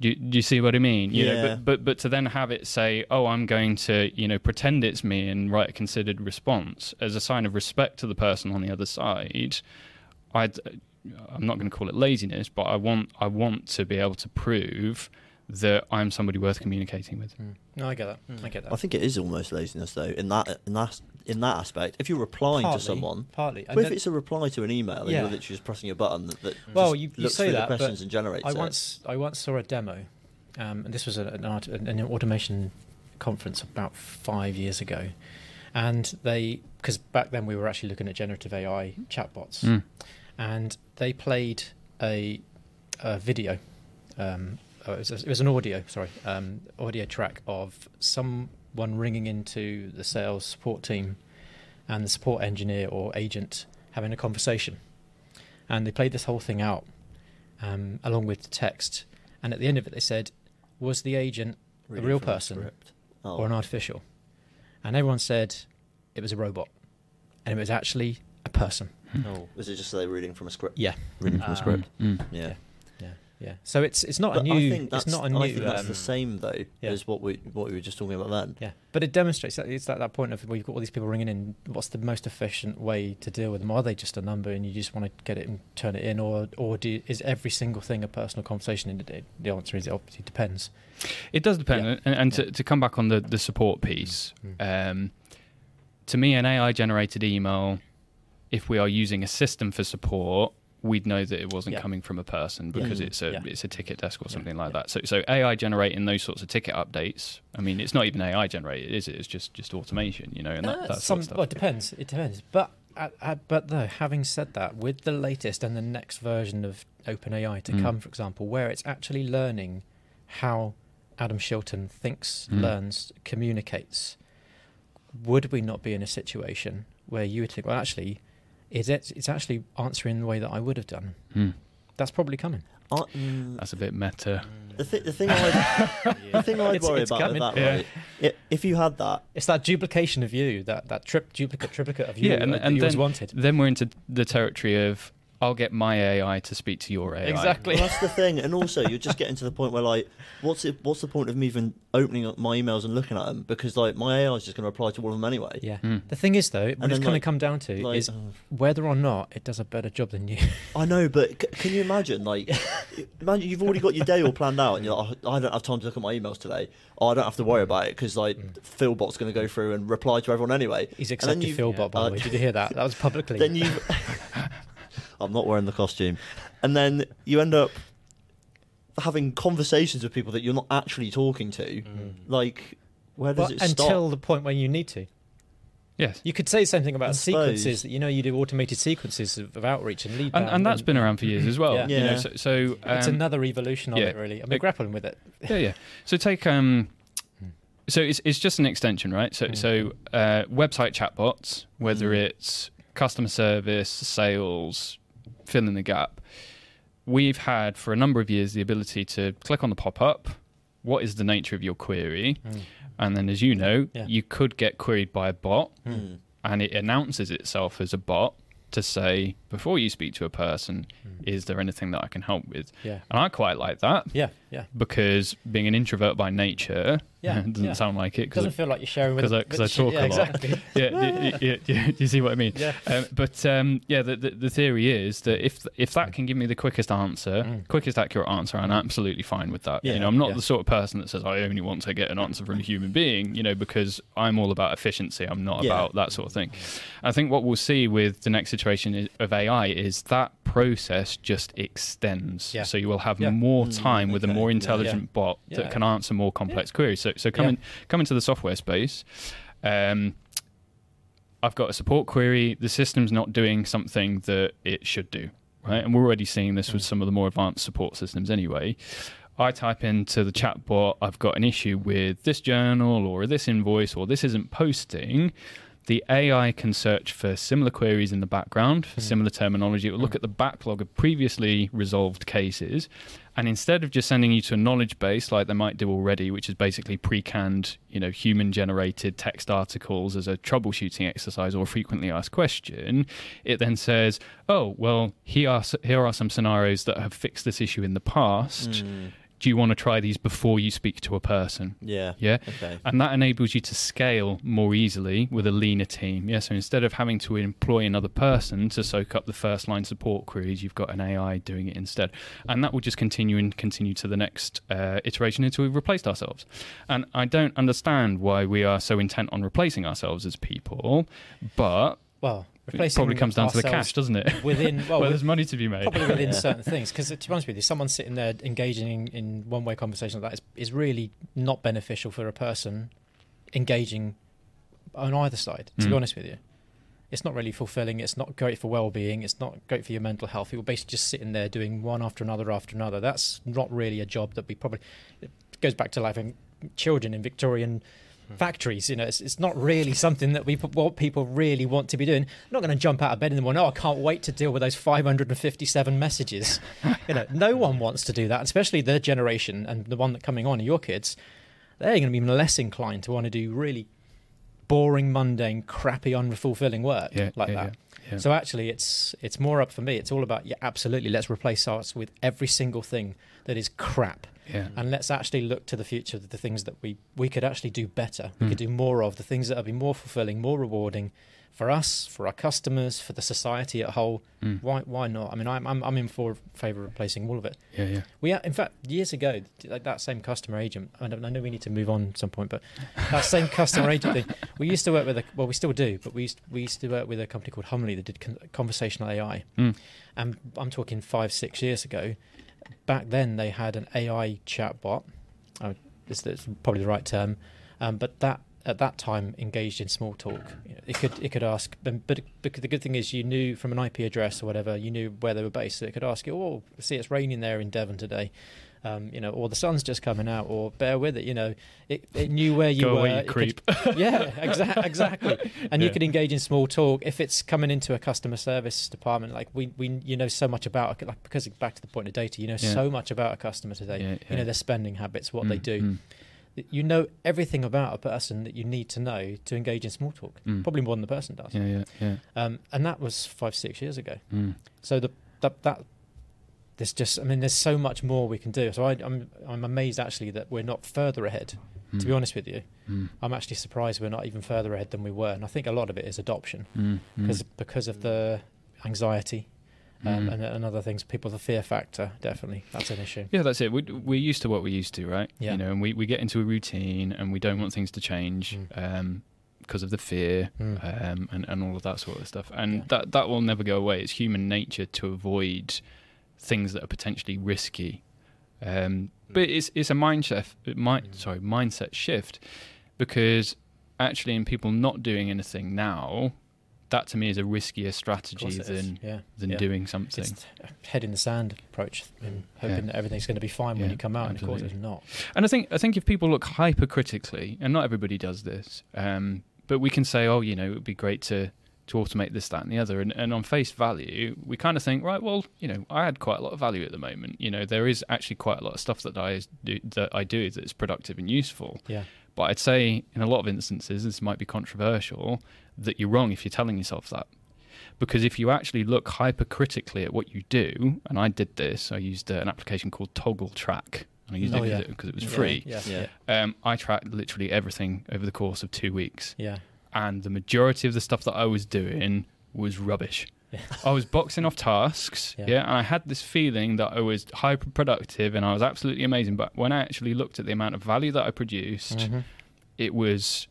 Do you, do you see what I mean? You know, Yeah. but, but but to then have it say, "Oh, I'm going to you know pretend it's me and write a considered response" as a sign of respect to the person on the other side, I I'm not going to call it laziness, but I want I want to be able to prove that I'm somebody worth communicating with. Mm. No, I get that. Mm. I get that. I think it is almost laziness though in that in that in that aspect. If you're replying partly, to someone, partly. And but if it's a reply to an email, and Yeah. you're literally just pressing a button that, that Well, just you- you looks say that, the but questions and generates I it. once I once saw a demo, um, and this was an, art, an automation conference about five years ago, and they because back then we were actually looking at generative AI chatbots, Mm. and they played a, a video. Um, oh, it, was it was an audio, sorry, um, audio track of someone ringing into the sales support team, and the support engineer or agent having a conversation, and they played this whole thing out um, along with the text. And at the end of it, they said, was the agent Reading real person. Oh. or an artificial? And everyone said it was a robot, and it was actually a person. Oh. Was it just they reading from a script? Yeah, Reading from a script. Mm. Yeah. yeah, yeah. So it's it's not But a new. I think that's, it's not a I new. think that's um, the same though yeah. as what we what we were just talking about then. Yeah, but it demonstrates that it's at that point of where you've got all these people ringing in. What's the most efficient way to deal with them? Are they just a number and you just want to get it and turn it in, or or do, is every single thing a personal conversation? And it, the answer is it obviously depends. It does depend, Yeah. and, and to, Yeah. to come back on the, the support piece, Mm. um, to me, an AI generated email, if we are using a system for support, we'd know that it wasn't Yeah. coming from a person because Mm. it's a Yeah. it's a ticket desk or Yeah. something like Yeah. that. So so AI generating those sorts of ticket updates. I mean, it's not even AI generated, is it? It's just just automation, you know, and that, Uh, that some, sort of well, it depends. It depends. But uh, uh, but though, having said that, with the latest and the next version of OpenAI to Mm. come, for example, where it's actually learning how Adam Shilton thinks, Mm. learns, communicates, would we not be in a situation where you would think, well, actually, is it? It's actually answering the way that I would have done. Hmm. That's probably coming. I, mm, That's a bit meta. the, th- the thing I'd, the thing I'd [laughs] It's- worry it's about coming. with that, Yeah. right? i- If you had that, It's that duplication of you, that that trip duplicate triplicate of you Yeah, and- that and you always then- wanted. Then we're into the territory of I'll get my AI to speak to your AI. Exactly. well, that's the thing. And also, you're just getting to the point where like, what's it? What's the point of me even opening up my emails and looking at them? Because like my AI is just going to reply to all of them anyway. Yeah. Hmm. The thing is, though, what then, it's going like- to come down to Like, is oh, whether or not it does a better job than you. I know, but c- can you imagine? Like, imagine you've already got your day all planned out, and you're like, "Oh, I don't have time to look at my emails today. Oh, I don't have to worry about it because like Mm. Philbot's going to go through and reply to everyone anyway. He's And accepted you- Philbot, by uh, way. Did you hear that? That was publicly. [laughs] Then you, [laughs] I'm not wearing the costume, and then you end up having conversations with people that you're not actually talking to. Mm. Like, where does But it until the point where you need to. Yes. You could say the same thing about sequences that you know you do automated sequences of, of outreach and lead. And, and that's been around for years as well. Yeah. You know, Yeah. so, so It's um, another evolution of yeah. it, really. I mean, It- grappling with it. [laughs] yeah, yeah. So take um, so it's it's just an extension, right? So Mm. so uh, website chatbots, whether Mm. it's customer service, sales, fill in the gap. We've had for a number of years the ability to click on the pop up. What is the nature of your query? Mm. And then, as you know, Yeah. you could get queried by a bot, Hmm. and it announces itself as a bot to say before you speak to a person, Mm. is there anything that I can help with? Yeah. And I quite like that Yeah. Yeah. because being an introvert by nature Yeah, [laughs] doesn't yeah. sound like it It doesn't because feel like you're sharing with [laughs] 'cause I- I talk yeah, a lot. Exactly. [laughs] yeah, y- y- y- y- you see what I mean. yeah. Um, but um, yeah, the, the the theory is that if if that can give me the quickest answer, Mm. quickest accurate answer, I'm absolutely fine with that. Yeah, you know, I'm not yeah. the sort of person that says I only want to get an answer from a human being. You know, because I'm all about efficiency. I'm not Yeah. about that sort of thing. I think what we'll see with the next iteration i- of AI is that process just extends. Yeah. So you will have Yeah. more Mm, time with a okay. more Yeah. intelligent bot Yeah. that can answer more complex queries. So so Yeah. coming coming to the software space. Um, I've got a support query. The system's not doing something that it should do, right? And we're already seeing this with Mm. some of the more advanced support systems anyway. I type into the chatbot, I've got an issue with this journal or this invoice or this isn't posting. The AI can search for similar queries in the background, for Mm. similar terminology. It will look Mm. at the backlog of previously resolved cases. And instead of just sending you to a knowledge base like they might do already, which is basically pre-canned, you know, human-generated text articles as a troubleshooting exercise or a frequently asked question, it then says, "Oh, well, here are here are some scenarios that have fixed this issue in the past. Hmm. Do you want to try these before you speak to a person?" Yeah. Yeah. Okay. And that enables you to scale more easily with a leaner team. Yeah, so instead of having to employ another person to soak up the first line support queries, you've got an AI doing it instead. And that will just continue and continue to the next uh, iteration until we've replaced ourselves. And I don't understand why we are so intent on replacing ourselves as people, but Well, it probably comes down to the cash, doesn't it? within [laughs] well, there's money to be made. probably within [laughs] Yeah. certain things. Because to be honest with you, someone sitting there engaging in, in one-way conversation like that is, is really not beneficial for a person engaging on either side. To be Mm. honest with you, it's not really fulfilling. It's not great for well-being. It's not great for your mental health. You're basically just sitting there doing one after another after another. That's not really a job that we probably. It goes back to like having children in Victorian factories. You know, it's, it's not really something that we what people really want to be doing. They're not going to jump out of bed in the morning. Oh, I can't wait to deal with those 557 messages. [laughs] you know, no one wants to do that, especially their generation and the one that coming on, your kids. They're going to be less inclined to want to do really boring, mundane, crappy, unfulfilling work Yeah, like yeah, that. yeah. So actually, it's it's more up for me. It's all about yeah, absolutely. Let's replace us with every single thing that is crap, yeah. and let's actually look to the future. of The things that we we could actually do better. We Mm. could do more of the things that will be more fulfilling, more rewarding for us, for our customers, for the society at whole. Mm. Why why not? I mean, I'm I'm, I'm in for favour of replacing all of it. Yeah, yeah. We, in fact, years ago, like that same customer agent. I, I know we need to move on at some point, but that same customer agent thing. [laughs] We used to work with a well, we still do, but we used we used to work with a company called Humley that did con- conversational AI, Mm. and I'm talking five six years ago. Back then, they had an AI chatbot. Oh, this that's probably the right term, um, but that at that time engaged in small talk. You know, it could it could ask, but but the good thing is you knew from an IP address or whatever, you knew where they were based. So it could ask you, "Oh, see, it's raining there in Devon today." Um, you know, or the sun's just coming out, or bear with it. You know, it, it knew where you Go were. away, you It could- creep. [laughs] yeah, exa- [laughs] exactly. And you Yeah. could engage in small talk if it's coming into a customer service department. Like we, we, you know so much about like because back to the point of data, you know Yeah. so much about a customer today. Yeah, You know their spending habits, what they Mm, do. mm, You know everything about a person that you need to know to engage in small talk. mm. Probably more than the person does. Yeah, yeah, yeah. Um, and that was five, six years ago. Mm. So the that, that there's just, I mean, there's so much more we can do. So I, I'm I'm amazed actually that we're not further ahead. To be Mm. honest with you, Mm. I'm actually surprised we're not even further ahead than we were. And I think a lot of it is adoption Mm. Mm. because because of the anxiety um, Mm. and, and other things. People, the fear factor, definitely that's an issue. Yeah, that's it. We, we're used to what we're used to, right? Yeah. You know, and we, we get into a routine and we don't want things to change Mm. um, because of the fear Mm. um, and, and all of that sort of stuff. And Yeah. that, that will never go away. It's human nature to avoid things that are potentially risky. Um, but it's it's a mindset, mind, Mm. sorry, mindset shift because actually, in people not doing anything now, that to me is a riskier strategy course it is. than yeah, than yeah. doing something. It's a head in the sand approach and hoping Yeah. that everything's going to be fine when you come out, and of course it's not. And I think I think if people look hypercritically, and not everybody does this, um, but we can say, oh, you know, it would be great to to automate this, that, and the other. And, and on face value, we kind of think, right, well, you know, I add quite a lot of value at the moment. You know, there is actually quite a lot of stuff that I do that I do that's productive and useful. Yeah, But I'd say in a lot of instances, this might be controversial, that you're wrong if you're telling yourself that. Because if you actually look hypercritically at what you do, and I did this, I used uh, an application called Toggl Track. And I used Oh, it yeah. because it was free. Yeah, Yeah. yeah, Um, I tracked literally everything over the course of two weeks, yeah. And the majority of the stuff that I was doing was rubbish. Yeah. I was boxing off tasks, Yeah. yeah. and I had this feeling that I was hyper productive and I was absolutely amazing. But when I actually looked at the amount of value that I produced, Mhm. it was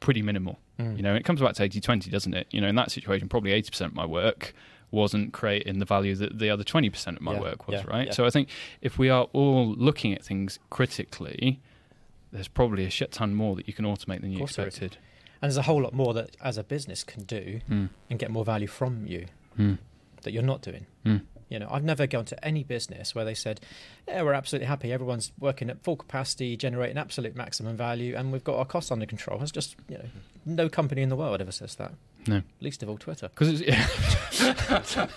pretty minimal. Mm. You know, it comes back to 80 20, doesn't it? You know, in that situation, probably 80% of my work wasn't creating the value that the other 20% of my Yeah, work was, yeah, right? yeah. So I think if we are all looking at things critically, there's probably a shit ton more that you can automate than you course there is. expected. And there's a whole lot more that as a business can do Mm. and get more value from you Mm. that you're not doing. Mm. You know, I've never gone to any business where they said, "Yeah, we're absolutely happy. Everyone's working at full capacity, generating absolute maximum value, and we've got our costs under control." It's just, you know, no company in the world ever says that. No. Least of all Twitter. Because it's, Because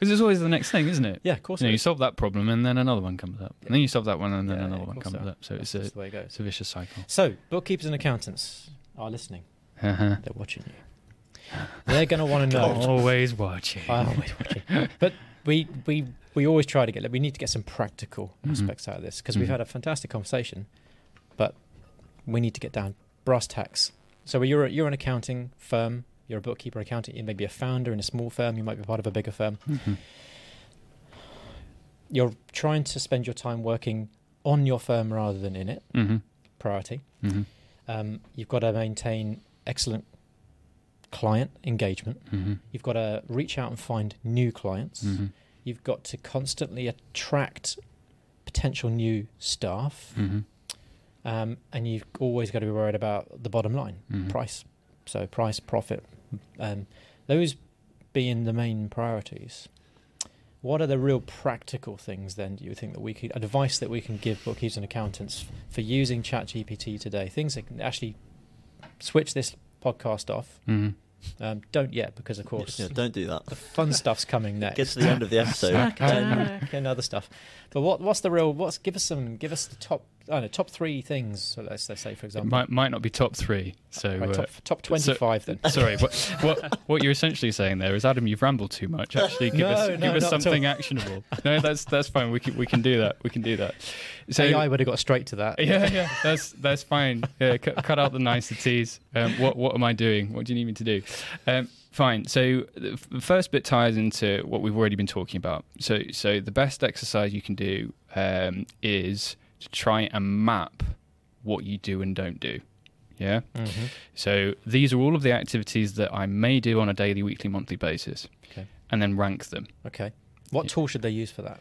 [laughs] it's always the next thing, isn't it? Yeah, of course. You know, you solve that problem and then another one comes up. Yeah. And then you solve that one and then Yeah, another yeah, one comes course up. So That's it's a, it it's a vicious cycle. So, bookkeepers and accountants are listening. Uh-huh. They're watching you. They're going to want to know. Always watching. I'm always watching. But we we we always try to get. We need to get some practical Mhm. aspects out of this because we've Mhm. had a fantastic conversation, but we need to get down brass tacks. So you're a, you're an accounting firm. You're a bookkeeper, accountant. You may be a founder in a small firm. You might be part of a bigger firm. Mhm. You're trying to spend your time working on your firm rather than in it. Mhm. Priority. Um, you've got to maintain excellent client engagement. Mhm. You've got to reach out and find new clients. Mhm. You've got to constantly attract potential new staff. Mhm. Um, and you've always got to be worried about the bottom line, Mhm. price. So, price, profit. Um, those being the main priorities. What are the real practical things then? Do you think that we could advice that we can give bookkeepers and accountants for using ChatGPT today? Things that can actually switch this podcast off. Mhm. Um, don't yet, because of course Yeah, don't do that. the fun stuff's coming next. Get to the end of the episode. and, and other stuff. But what what's the real? What's give us some? Give us the top. I don't know top three things. So let's let's say for It example. might might not be top three. So Right, uh, top top twenty five then. sorry, what [laughs] what what you're essentially saying there is, Adam, you've rambled too much. Actually, give No, us no, give us something actionable. No, that's that's fine. We can we can do that. We can do that. So AI would have got straight to that. yeah, yeah, that's that's fine. Yeah, cut, cut out the niceties. Um, what what am I doing? What do you need me to do? Um, fine. So the first bit ties into what we've already been talking about. So so the best exercise you can do um, is to try and map what you do and don't do. Yeah. Mhm. So these are all of the activities that I may do on a daily, weekly, monthly basis, Okay. and then rank them. Okay. What Yeah. tool should they use for that?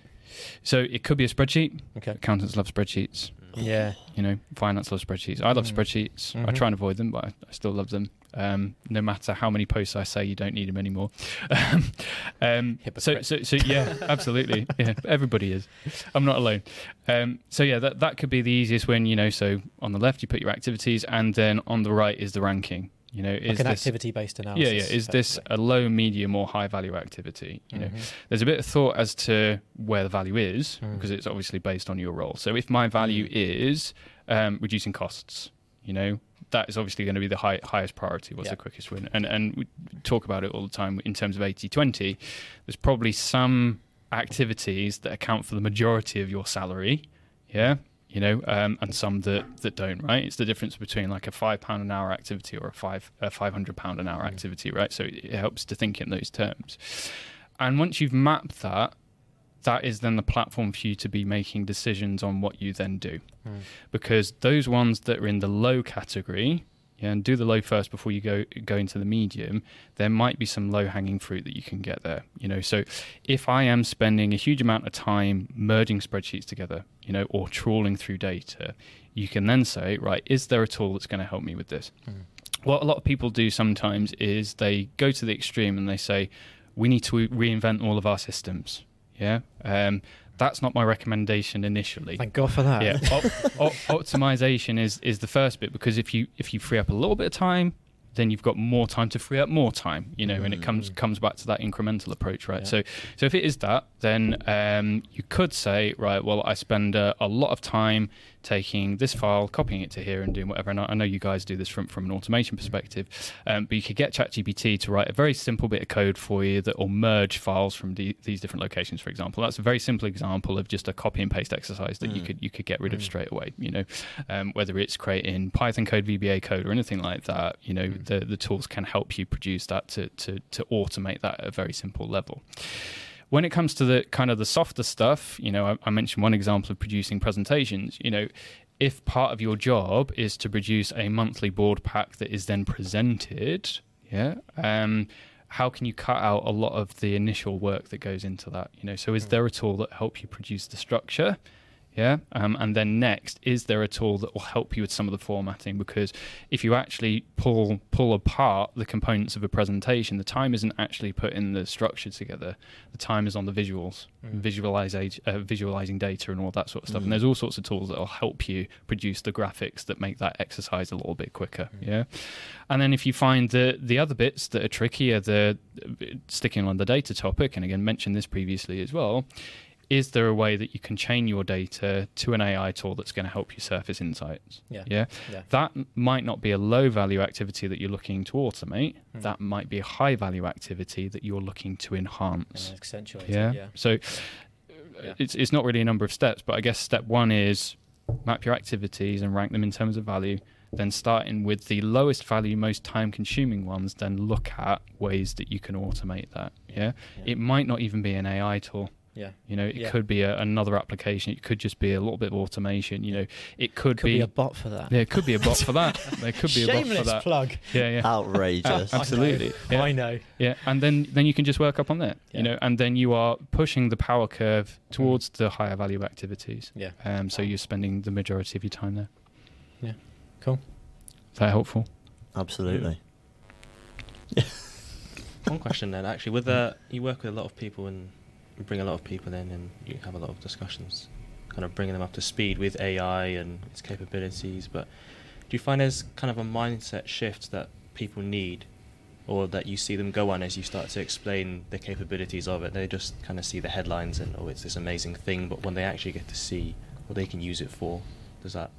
So it could be a spreadsheet. Okay. Accountants love spreadsheets. Yeah. You know, finance loves spreadsheets. I love Mm. spreadsheets. I Mhm. try and avoid them, but I, I still love them. Um, no matter how many posts I say you don't need them anymore. [laughs] um, um, so, so, so yeah, absolutely. Yeah, everybody is. I'm not alone. Um, so yeah, that that could be the easiest when you know. So on the left you put your activities, and then on the right is the ranking. You know, is like an this activity based analysis. yeah. Yeah. Is this a low, medium, or high value activity? You know, Mhm. there's a bit of thought as to where the value is Mm. because it's obviously based on your role. So if my value is um, reducing costs, you know, that is obviously going to be the high, highest priority. What's Yeah. the quickest win? And and we talk about it all the time in terms of 80-20. There's probably some activities that account for the majority of your salary. Yeah. You know, um, and some that, that don't, right? It's the difference between like a five pound an hour activity or a five a five hundred pound an hour Mm. activity, right? So it helps to think in those terms. And once you've mapped that, that is then the platform for you to be making decisions on what you then do. Mm. Because those ones that are in the low category, yeah, and do the low first before you go go into the medium, there might be some low hanging fruit that you can get there. You know, so if I am spending a huge amount of time merging spreadsheets together, you know, or trawling through data, you can then say, right, is there a tool that's going to help me with this? Mm. What a lot of people do sometimes is they go to the extreme and they say, we need to reinvent all of our systems. Yeah. Um, that's not my recommendation initially. Thank God for that. Yeah, [laughs] op- op- optimization is is the first bit because if you if you free up a little bit of time, then you've got more time to free up more time. You know, and it comes Mm. comes back to that incremental approach, right? Yeah. So so if it is that, then um, you could say, right, well, I spend a, a lot of time taking this file, copying it to here, and doing whatever. And I, I know you guys do this from from an automation perspective, um, but you could get ChatGPT to write a very simple bit of code for you that will merge files from the, these different locations. For example, that's a very simple example of just a copy and paste exercise that you Mm. could you could get rid of Mm. straight away. You know, um, whether it's creating Python code, VBA code, or anything like that. You know, Mm. the the tools can help you produce that to to to automate that at a very simple level. When it comes to the kind of the softer stuff, you know, I, I mentioned one example of producing presentations. You know, if part of your job is to produce a monthly board pack that is then presented, yeah, um, how can you cut out a lot of the initial work that goes into that? You know, so is Mm. there a tool that helps you produce the structure? Yeah, um, and then next, is there a tool that will help you with some of the formatting? Because if you actually pull pull apart the components of a presentation, the time isn't actually putting the structure together. The time is on the visuals, Mm. visualize, uh, visualizing data, and all that sort of stuff. Mm. And there's all sorts of tools that will help you produce the graphics that make that exercise a little bit quicker. Mm. Yeah, and then if you find the the other bits that are trickier, the sticking on the data topic, and again mentioned this previously as well. Is there a way that you can chain your data to an AI tool that's going to help you surface insights? Yeah. Yeah. Yeah. That might not be a low value activity that you're looking to automate. Mm. That might be a high value activity that you're looking to enhance. accentuate Yeah. Yeah. So uh, Yeah. it's it's not really a number of steps, but I guess step one is map your activities and rank them in terms of value. Then starting with the lowest value, most time consuming ones, then look at ways that you can automate that. Yeah. It might not even be an AI tool. Yeah. You know, it Yeah. could be a, another application. It could just be a little bit of automation. You know, it could, Could be, a bot for that. [laughs] there could be a bot for that. There could be a bot Shameless for that. plug. Yeah, yeah. Outrageous. [laughs] Absolutely. Yeah. I know. Yeah, and then then you can just work up on that, Yeah. you know, and then you are pushing the power curve towards the higher value activities. Yeah. Um, so you're spending the majority of your time there. Yeah. Cool. Is that helpful? Absolutely. [laughs] One question then, actually, with uh, you work with a lot of people in bring a lot of people in and you have a lot of discussions, kind of bringing them up to speed with AI and its capabilities. But do you find there's kind of a mindset shift that people need, or that you see them go on as you start to explain the capabilities of it? They just kind of see the headlines and oh, it's this amazing thing, but when they actually get to see what they can use it for, does that?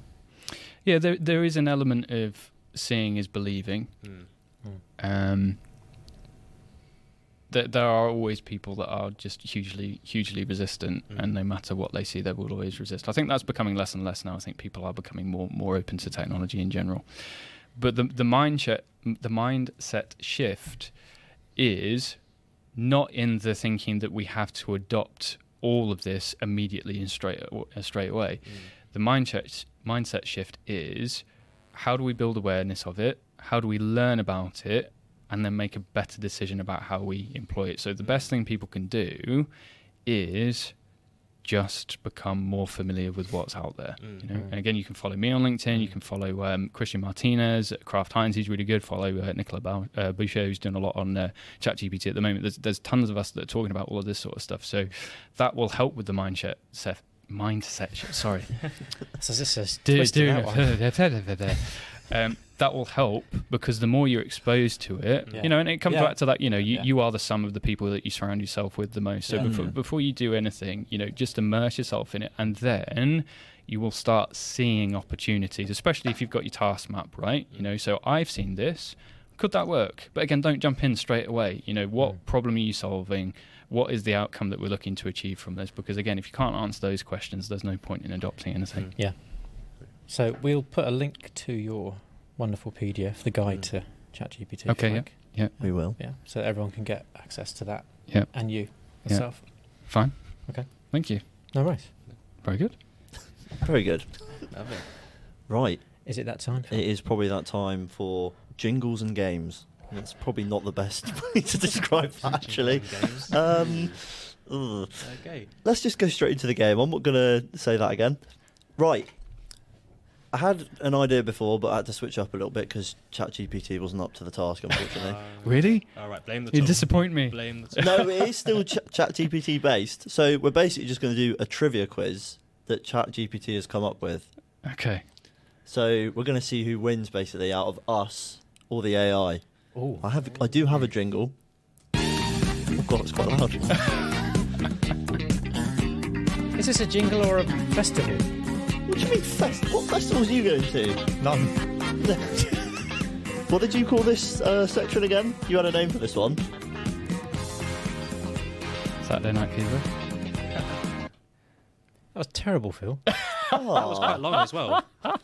Yeah, there there is an element of seeing is believing. Mm. Um, there, there are always people that are just hugely, hugely resistant, Mm. and no matter what they see, they will always resist. I think that's becoming less and less now. I think people are becoming more more open to technology in general. But the the mindset the mindset shift is not in the thinking that we have to adopt all of this immediately and straight uh, straight away. The mindset mindset shift is how do we build awareness of it? How do we learn about it? And then make a better decision about how we employ it. So the best thing people can do is just become more familiar with what's out there. You know, Mm. and again, you can follow me on LinkedIn. You can follow um, Christian Martinez at Kraft Heinz. He's really good. Follow uh, Nicolas Bau- uh, Boucher, who's doing a lot on uh, ChatGPT at the moment. There's there's tons of us that are talking about all of this sort of stuff. So that will help with the mindset. Set, mindset. sh- Sorry, [laughs] So this is do, twisted do, one. [laughs] [laughs] um, that will help because the more you're exposed to it, Yeah. you know, and it comes Yeah. back to that, you know, you, Yeah. you are the sum of the people that you surround yourself with the most. So Yeah. before, Mm. before you do anything, you know, just immerse yourself in it, and then you will start seeing opportunities, especially if you've got your task map right. You know, so I've seen this. Could that work? But again, don't jump in straight away. You know, what Mm. problem are you solving? What is the outcome that we're looking to achieve from this? Because again, if you can't answer those questions, there's no point in adopting anything. Mm. Yeah. So we'll put a link to your wonderful PDF, the guide Mm. to ChatGPT. Okay, yeah. like. Yeah, We will. Yeah. So everyone can get access to that. Yeah. And you Yeah. yourself. fine. Okay. Thank you. No worries. Very good. Very good. Lovely. Right. Is it that time? It is probably that time for jingles and games. That's probably not the best [laughs] way to describe that, actually. Um, okay. let's just go straight into the game. I'm not going to say that again. Right. I had an idea before, but I had to switch up a little bit because ChatGPT wasn't up to the task, unfortunately. Uh, [laughs] Really? All right. Blame the. You tool. disappoint me. Blame the. [laughs] tool. no, it is still Ch- ChatGPT based. So we're basically just going to do a trivia quiz that ChatGPT has come up with. Okay. So we're going to see who wins basically out of us or the AI. Oh. I have, I do have a jingle. Oh god, it's quite loud. [laughs] Is this a jingle or a festival? What do you mean fest? What festivals are you going to? None. [laughs] what did you call this uh, section again? You had a name for this one. Saturday Night Fever. That was terrible, Phil. [laughs] That was quite long as well. [laughs]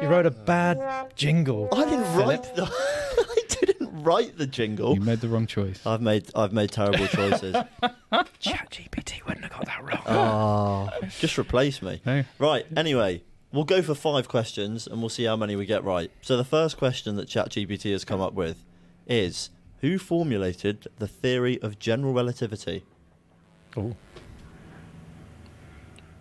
You wrote a bad jingle. I didn't Philip. write the. I didn't write the jingle. You made the wrong choice. I've made I've made terrible choices. [laughs] ChatGPT wouldn't have got that wrong. Ah, just replace me. No. Right. Anyway, we'll go for five questions and we'll see how many we get right. So the first question that ChatGPT has come up with is: Who formulated the theory of general relativity? Oh.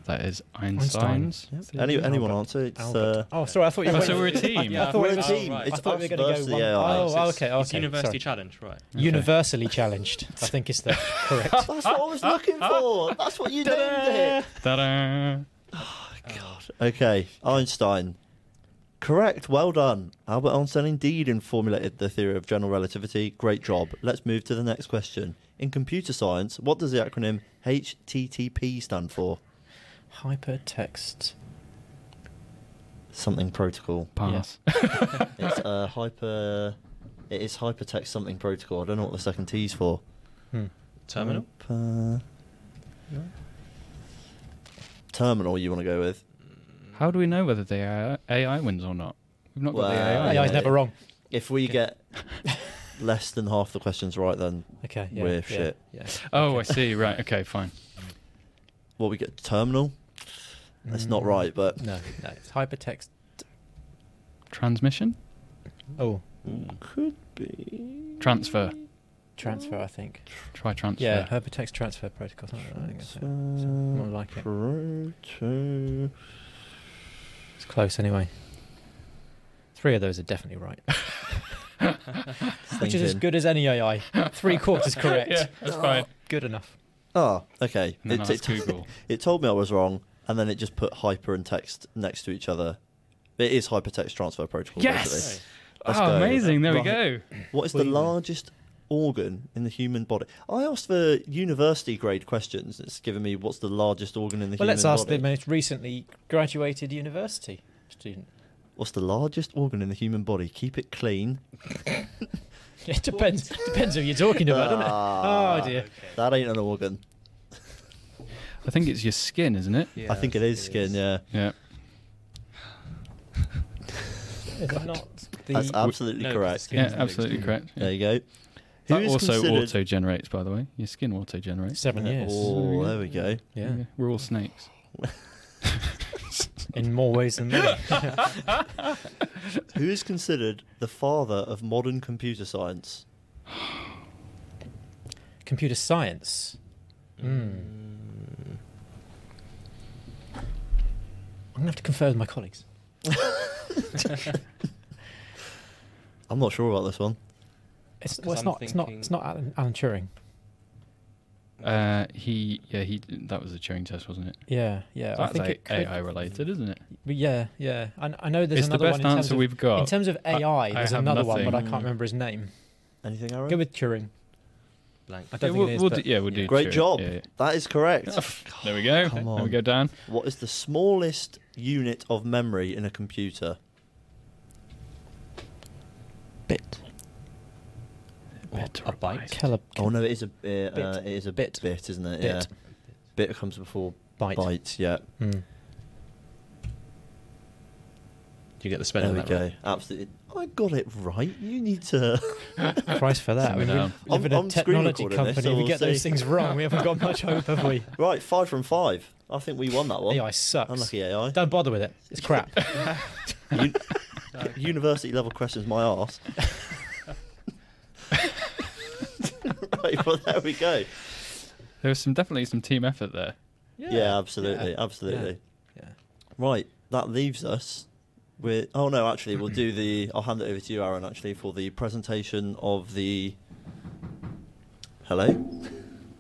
That is Einstein. Einstein's. theory. Any, anyone Albert. answer? It's Albert. uh, oh, sorry. I thought you Oh, were. so we're a team. Yeah, I I thought thought we we're were a team. right. It's I thought we were going to go the one. AI. Oh, It's- okay, okay. It's university sorry. challenge, right? Universally challenged. I think is the [laughs] correct. That's what I was looking [laughs] for. That's what you named it. Ta-da! God. Okay, Einstein. Correct. Well done. Albert Einstein indeed formulated the theory of general relativity. Great job. Let's move to the next question. In computer science, what does the acronym HTTP stand for? Hypertext. Something protocol. Pass. [laughs] It's uh, hyper. It is hypertext something protocol. I don't know what the second T is for. Hmm. Terminal. Hyper... Terminal. You want to go with? How do we know whether the AI, AI wins or not? We've not got the AI. yeah. AI's never wrong. If we Okay. get [laughs] less than half the questions right, then Okay. Yeah, We're yeah, shit. Yeah. Oh, I see. Right. Okay. Fine. what we get terminal. That's not Mm, right, but No, no. It's hypertext. Transmission. Oh, could be Transfer. transfer. I think. Try transfer. Yeah, hypertext transfer protocol. something like that, I think that's it. More like it. Proto. It's close anyway. Three of those are definitely right. [laughs] Which is as good as any AI. Three quarters [laughs] correct. yeah, that's fine. Good enough. Oh, okay. And then It, ask it, Google. [laughs] it told me I was wrong, and then it just put hyper and text next to each other. It is hypertext transfer protocol. Yes! basically. Oh, Let's go. amazing! There we go. What is the largest organ in the human body? I asked for university grade questions. It's given me what's the largest organ in the Well, human body. Well, let's ask body. the most recently graduated university student. What's the largest organ in the human body? Keep it clean. [laughs] It depends. depends who you're talking about, doesn't it? Ah, Oh dear. That ain't an organ. I think it's your skin, isn't it? I think it is skin. Yeah, Yeah. Is it not the? that's absolutely no, correct. the skin- Yeah, is the absolutely biggest correct. There you go. Who That is also considered- auto generates, by the way. Your skin auto generates. Seven years. Oh, there we go. Yeah. We're all snakes. In more ways than many. [laughs] Who is considered the father of modern computer science? Computer science. Hmm. I'm gonna have to confer with my colleagues. [laughs] I'm not sure about this one. It's, 'Cause well, it's I'm not. It's not. thinking- It's not Alan, Alan Turing. Uh, he, yeah, he. That was a Turing test, wasn't it? Yeah, yeah. I That's think A- it could. AI related, isn't it? But yeah, yeah. I, I know there's it's the another best one in answer terms of, we've got. in terms of I- AI. I there's have another one, but I nothing. can't remember his name. Anything, Aaron? Go with Turing. Blank. I don't we'll, think it is. we'll but do, yeah, we'll do. Great Turing. job. Yeah, yeah. That is correct. There we go. [sighs] Come There we go, Dan. What is the smallest unit of memory in a computer? Bit. Bit a or byte? Kele- Oh no, it is a uh, Bit. uh, it is a Bit. bit, isn't it? Bit. Yeah. Bit comes before Byte. byte. Yeah. Do you get the spelling. There we that go. right? Absolutely. I got it right. You need to. [laughs] Price for that. I Simmer mean, down. we live in I'm- a I'm screen technology recording this, company. so we we'll get those things wrong. We haven't got much hope, have we? [laughs] right, five from five. I think we won that one. AI sucks. Unlucky AI. Don't bother with it. It's crap. [laughs] Un- university level questions, my ass. right, well there we go. There was some definitely some team effort there. Yeah, absolutely, Yeah. absolutely. Yeah. Right, that leaves us with. Oh no, actually, we'll do the. I'll hand it over to you, Aaron. Actually, for the presentation of the. Hello.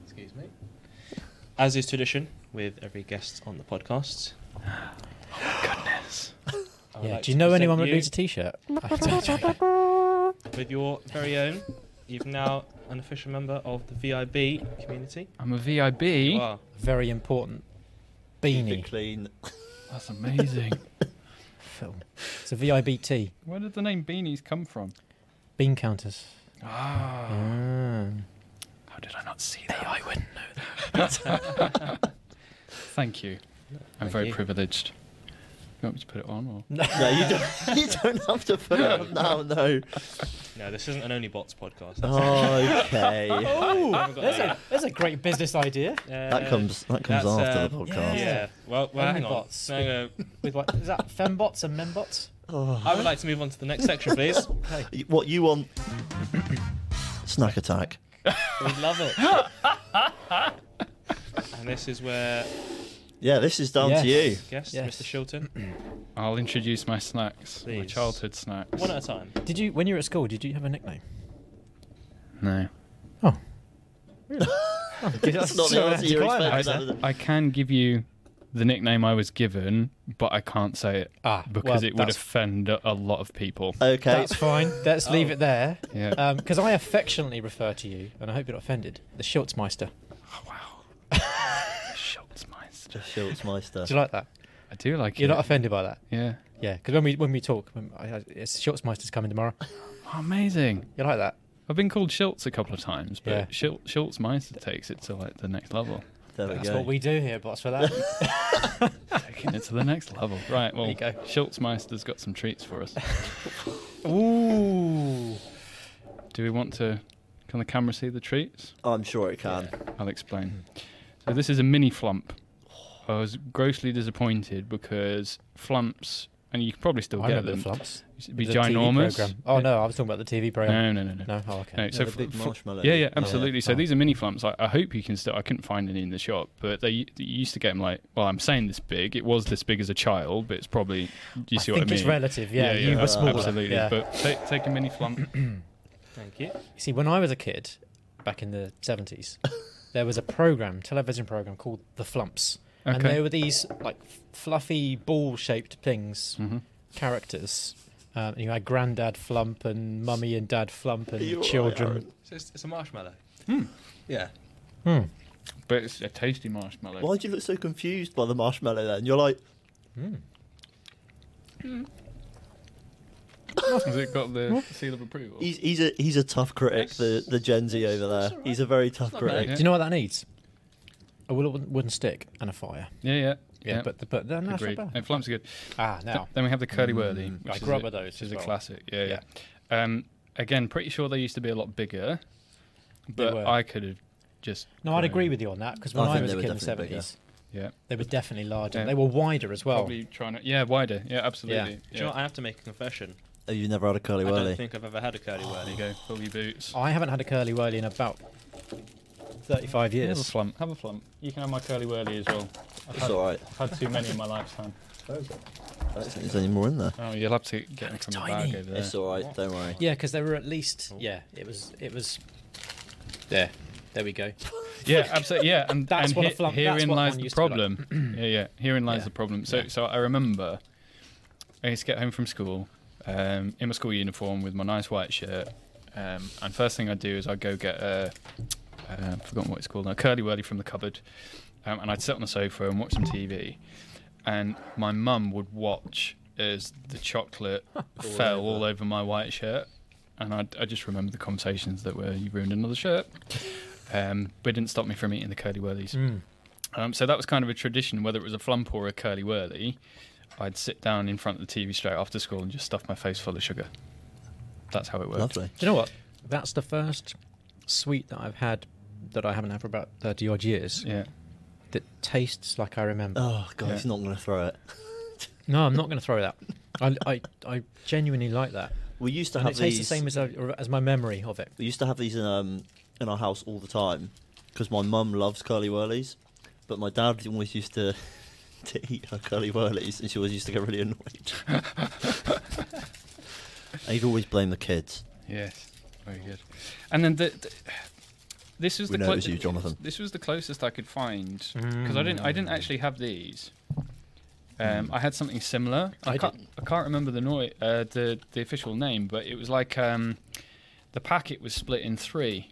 Excuse me. As is tradition with every guest on the podcast. Goodness. Yeah. like Do you know anyone that needs a T-shirt? [laughs] With your very own, you've now an official member of the VIB community. I'm a VIB. You are. Very important. Beanie. clean. That's amazing. [laughs] Phil. It's a VIBT. Where did the name Beanies come from? Bean counters. Ah. Ah. How did I not see that? I wouldn't know. That. [laughs] Thank you. I'm Thank very you. privileged. You want me to put it on? Or? no, you don't. [laughs] You don't have to put it on now. No. No, this isn't an Only Bots podcast. Oh, okay. [laughs] Oh, haven't there's a, there's a great business idea. Uh, That comes. That comes that's, after uh, the podcast. Yeah. Well, well hang on. Onlybots. No, no. With what is that? Fembots and membots. Oh. I would like to move on to the next section, please. [laughs] Y- What you want? [coughs] Snack attack. We'd love it. and this is where Yeah, this is down Yes. to you. guest Yes. Mr. Shilton, [clears throat] I'll introduce my snacks. My childhood snacks. one at a time. Did you, when you were at school, did you have a nickname? No. Oh. [laughs] [laughs] That's not the answer you're expecting. huh? I can give you the nickname I was given, but I can't say it Ah, because well, it would offend a a lot of people. Okay. That's fine. Let's [laughs] leave Oh. it there. Yeah. Because I affectionately refer to you, and I hope you're not offended, the Schultzmeister. oh, wow. Schultzmeister. The Schultzmeister. Do you like that? I do like it. You're it. not offended by that? Yeah. Yeah, because when we when we talk, when I, I- it's Schultzmeister's coming tomorrow. Oh, [laughs] amazing. You like that? I've been called Schultz a couple of times, but Yeah. Schul- Schultzmeister takes it to like the next level. There we That's go. what we do here, boss. For that. [laughs] Taking it to the next level. Right, well, you go. Schultzmeister's got some treats for us. [laughs] Ooh. Do we want to. Can the camera see the treats? I'm sure it can. I'll explain. So this is a mini flump. I was grossly disappointed because flumps and you can probably still I get remember them. the flumps. It'd be The TV ginormous. programme. Oh no, I was talking about the TV program. No, no, no, no. No, oh, okay. No, so the f- big marshmallow. Yeah, yeah, Oh, absolutely. So Oh. these are mini flumps. I, I hope you can still. I couldn't find any in the shop, but they, they used to get them like. Well, I'm saying this big. It was this big as a child, but it's probably. Do you I see think what I mean? it's relative. Yeah, you yeah, were smaller. Absolutely. Yeah. But take, take a mini flump. [clears throat] Thank you. You see, when I was a kid, back in the seventies, there was a program, television program called The Flumps, and Okay. they were these like fluffy ball-shaped things, hmm characters. Um, and you had Granddad Flump and Mummy and Dad Flump and you all right, children. Aaron? So it's, it's a marshmallow. Hmm. Yeah. Hmm. But it's a tasty marshmallow. Why do you look so confused by the marshmallow then? You're like, Hmm. Has it got the seal of approval? he's he's a he's a tough critic, the the Gen Z over there. all right. He's a very tough critic. bad. Do you know what that needs? A wooden, wooden stick and a fire. Yeah, yeah. Yeah, but the, but no, that's not Agreed. bad. And flumps are good. Ah, Th- now Then we have the curly wurly, Mm. which I is a- those which is as a well. classic. Yeah, yeah. Um, again, pretty sure they used to be a lot bigger, but were. I could have just. No, I'd agree with you on that because when I, think was a kid in the seventies, Yeah, they were definitely larger. Yeah. They were wider as well. probably trying to. Yeah, wider. Yeah, absolutely. Do you know what? I have to make a confession. Oh, you never had a curly I don't think I've ever had a curly There whirly. you go. Pull your boots. I haven't had a curly wurly in about thirty-five years. Have a years. flump. Have a flump. You can have my curly wurly as well. I've It's had, all right. I've had too many in my lifetime. I don't think there's any more in there. Oh, you'll have to get them It's from the tiny. bag over there. It's all right. Don't worry. Yeah, because there were at least. Oh. Yeah, it was. It was. There, there we go. Yeah, absolutely. Yeah, and That's and what a he- flump- that's herein what lies the used to be like. problem. [clears throat] yeah, yeah. Herein lies Yeah. the problem. So, Yeah. so I remember I used to get home from school um, in my school uniform with my nice white shirt, um, and first thing I'd do is I'd go get a uh, forgotten what it's called now, curly wurly from the cupboard, um, and I'd sit on the sofa and watch some TV, and my mum would watch as the chocolate [laughs] fell over. all over my white shirt, and I, I just remember the conversations that were you ruined another shirt. Um, but it didn't stop me from eating the curly wurlies. Mm. Um, so that was kind of a tradition, whether it was a flump or a curly wurly. I'd sit down in front of the TV straight after school and just stuff my face full of sugar. That's how it worked. Lovely. Do you know what? That's the first sweet that I've had that I haven't had for about thirty odd years Yeah. that tastes like I remember. Oh god, Yeah. he's not going to throw it. No, I'm not [laughs] going to throw that. I, I, I genuinely like that. We used to And have it tastes the same as, I- as my memory of it. We used to have these in um in our house all the time because my mum loves curly wurlies, but my dad always used to [laughs] to eat her curly wurlies, and she always used to get really annoyed. [laughs] and he'd always blame the kids. Yes. Very good. And then the, the this was We the know it was you, Jonathan. This was the closest I could find because I didn't I didn't Mm. actually have these. Um, I had something similar. I, I can't didn't. I can't remember the noi- uh, the the official name, but it was like um, the packet was split in three,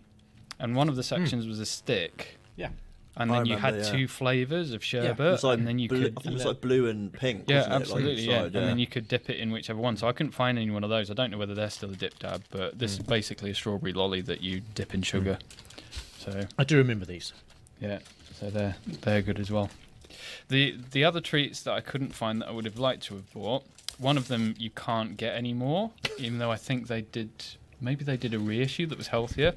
and one of the sections was a stick. Yeah. And I then you had yeah. two flavors of sherbet, was like and then you blue, could I think it was like blue and pink. yeah, wasn't it? Like absolutely, yeah. And then you could dip it in whichever one. So I couldn't find any one of those. I don't know whether they're still a dip dab, but this is Mm. basically a strawberry lolly that you dip in sugar. So I do remember these. yeah, so they're they're good as well. The the other treats that I couldn't find that I would have liked to have bought. One of them you can't get anymore, even though I think they did. Maybe they did a reissue that was healthier.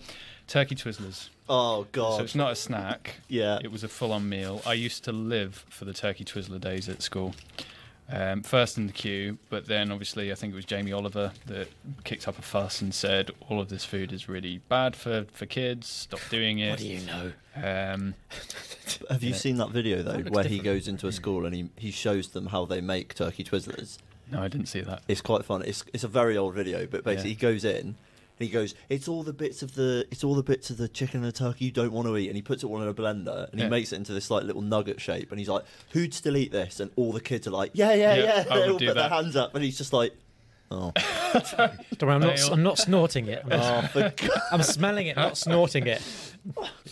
Turkey Twizzlers. Oh god! So god. it's not a snack. yeah. It was a full-on meal. I used to live for the turkey twizzler days at school. Um, first in the queue, but then obviously I think it was Jamie Oliver that kicked up a fuss and said all of this food is really bad for, for kids. Stop doing it. What do you know? Um, [laughs] Have you Yeah. seen that video though, That looks where he goes into a school and he, he shows them how they make turkey twizzlers? no, I didn't see that. It's quite fun. It's it's a very old video, but basically Yeah. he goes in and he goes, "It's all the bits of the it's all the bits of the chicken and the turkey you don't want to eat," and he puts it all in a blender and Yeah. he makes it into this like little nugget shape, and he's like, "Who'd still eat this?" And all the kids are like, "Yeah, yeah, Yeah, yeah." I They all do put their hands up, and he's just like, "Oh, [laughs] Don't worry, I'm not. I'm not snorting it. I'm, oh. [laughs] I'm smelling it, not snorting it. [laughs]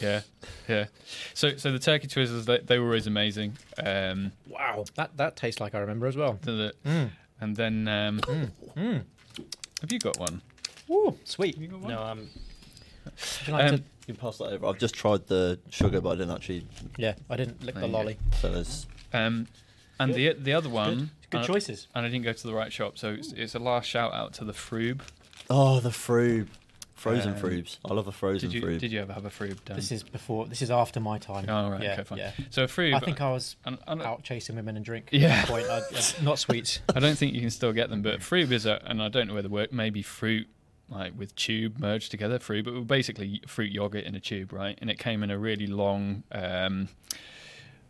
Yeah, yeah. So so the turkey twizzlers they, they were always amazing. Um, Wow, that that tastes like I remember as well. to the, Mm. and then um, Mm. Mm. have you got one? Ooh, sweet. You got one? No, um, Would you like Um, to? You can pass that over. I've just tried the sugar, but I didn't actually. Yeah, I didn't lick There the you go. lolly. So there's Um, and the the other one. Good and I- choices. and I didn't go to the right shop, so it's, it's a last shout out to the Frube. oh the frube. Frozen Um, fruits. I love a frozen Did you fruit. did you ever have a frube? Dan? This is before. This is after my time. Oh, right, Yeah, okay, fine. yeah. so a frube. I think I was and- and- out chasing women and drink. Yeah. At that point, I, I- not sweets. [laughs] I don't think you can still get them, but frube is a, and I don't know whether word maybe fruit like with tube merged together, fruit, but basically fruit yogurt in a tube, right? And it came in a really long. Um,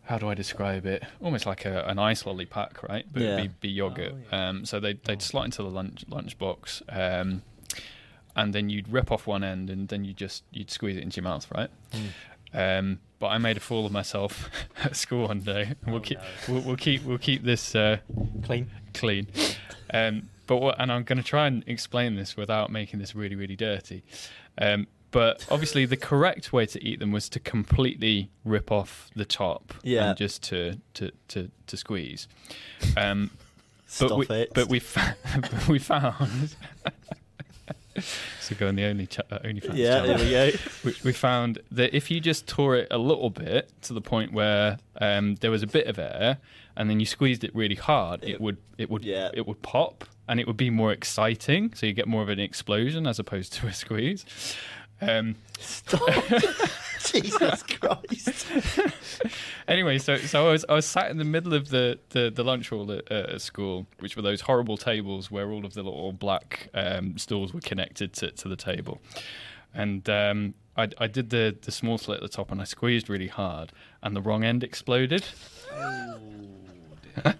how do I describe it? Almost like a, an ice lolly pack, right? But Yeah. it'd be, be yogurt. Oh, um, so they'd, they'd slot into the lunch lunchbox, um, and then you'd rip off one end, and then you just you'd squeeze it into your mouth, right? Um, but I made a fool of myself [laughs] at school one day. We'll Oh, keep no. we'll, we'll keep we'll keep this uh, Clean. clean. But what, and I'm going to try and explain this without making this really really dirty. Um, but obviously, the correct way to eat them was to completely rip off the top Yeah. and just to to to, to squeeze. Um, Stop [laughs] but we, it. But we fa- [laughs] but we found. [laughs] so go on the only ch- uh, OnlyFans yeah, channel we go. we, we found that if you just tore it a little bit to the point where um, there was a bit of air, and then you squeezed it really hard, it, It- would it would yeah. it would pop, and it would be more exciting. So you get more of an explosion as opposed to a squeeze. Um, Stop. [laughs] Jesus Christ. [laughs] anyway, so so I was I was sat in the middle of the the, the lunch hall at, uh, at school, which were those horrible tables where all of the little black um, stools were connected to, to the table, and um, I, I did the the small slit at the top, and I squeezed really hard, and the wrong end exploded, Oh [laughs]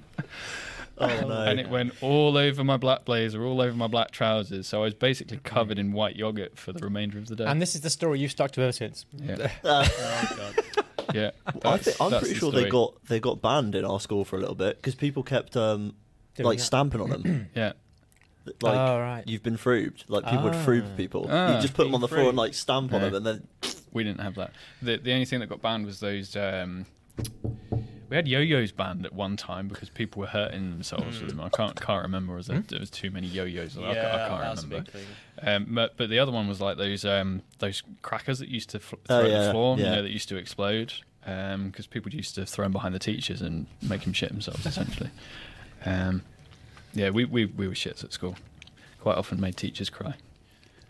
[laughs] no. and it went all over my black blazer, all over my black trousers. So I was basically covered in white yogurt for the remainder of the day. And this is the story you've stuck to ever since. yeah, [laughs] Oh [laughs] god. yeah. I think, I'm that's pretty the sure they got they got banned in our school for a little bit because people kept um, Doing like that. stamping on them. [clears throat] yeah. like oh, right. you've been frubed. Like people would frube Ah. people. Ah. you just put them on the Being floor and like stamp on Yeah. them, and then We didn't have that. The the only thing that got banned was those. Um, we had yo-yos banned at one time because people were hurting themselves with them. I can't can't remember. Was there, there was too many yo-yos? I, ca- I yeah, can't that's a remember. big thing. Um, but, but the other one was like those um, those crackers that used to fl- Oh, throw at yeah, the floor. You yeah. know, that used to explode because people used to throw them behind the teachers and make them shit themselves essentially. Um, yeah, we, we we were shits at school. Quite often made teachers cry.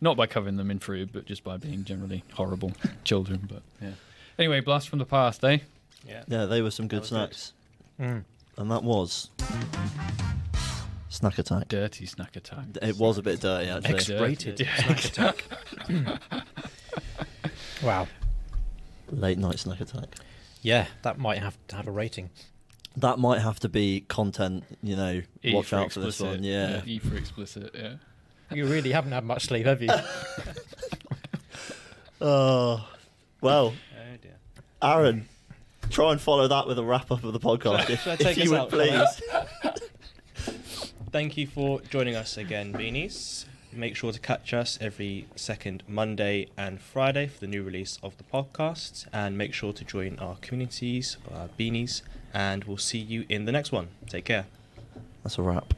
Not by covering them in fruit, but just by being generally horrible children. But yeah. Anyway, blast from the past, eh? Yeah. yeah, they were some good That was good. snacks, Mm. and that was snack attack. Dirty snack attack. It was a bit dirty actually. X rated Yeah, snack attack. [laughs] wow. Late night snack attack. Yeah, that might have to have a rating. That might have to be content. You know, E watch for out for this explicit. one. Yeah. E for explicit. Yeah. You really haven't had much sleep, have you? [laughs] Oh, well, Oh dear. Aaron, try and follow that with a wrap up of the podcast, if, Should I if take you us would out, please. [laughs] Thank you for joining us again, Beanies. Make sure to catch us every second Monday and Friday for the new release of the podcast. And make sure to join our communities, our Beanies. And we'll see you in the next one. Take care. That's a wrap.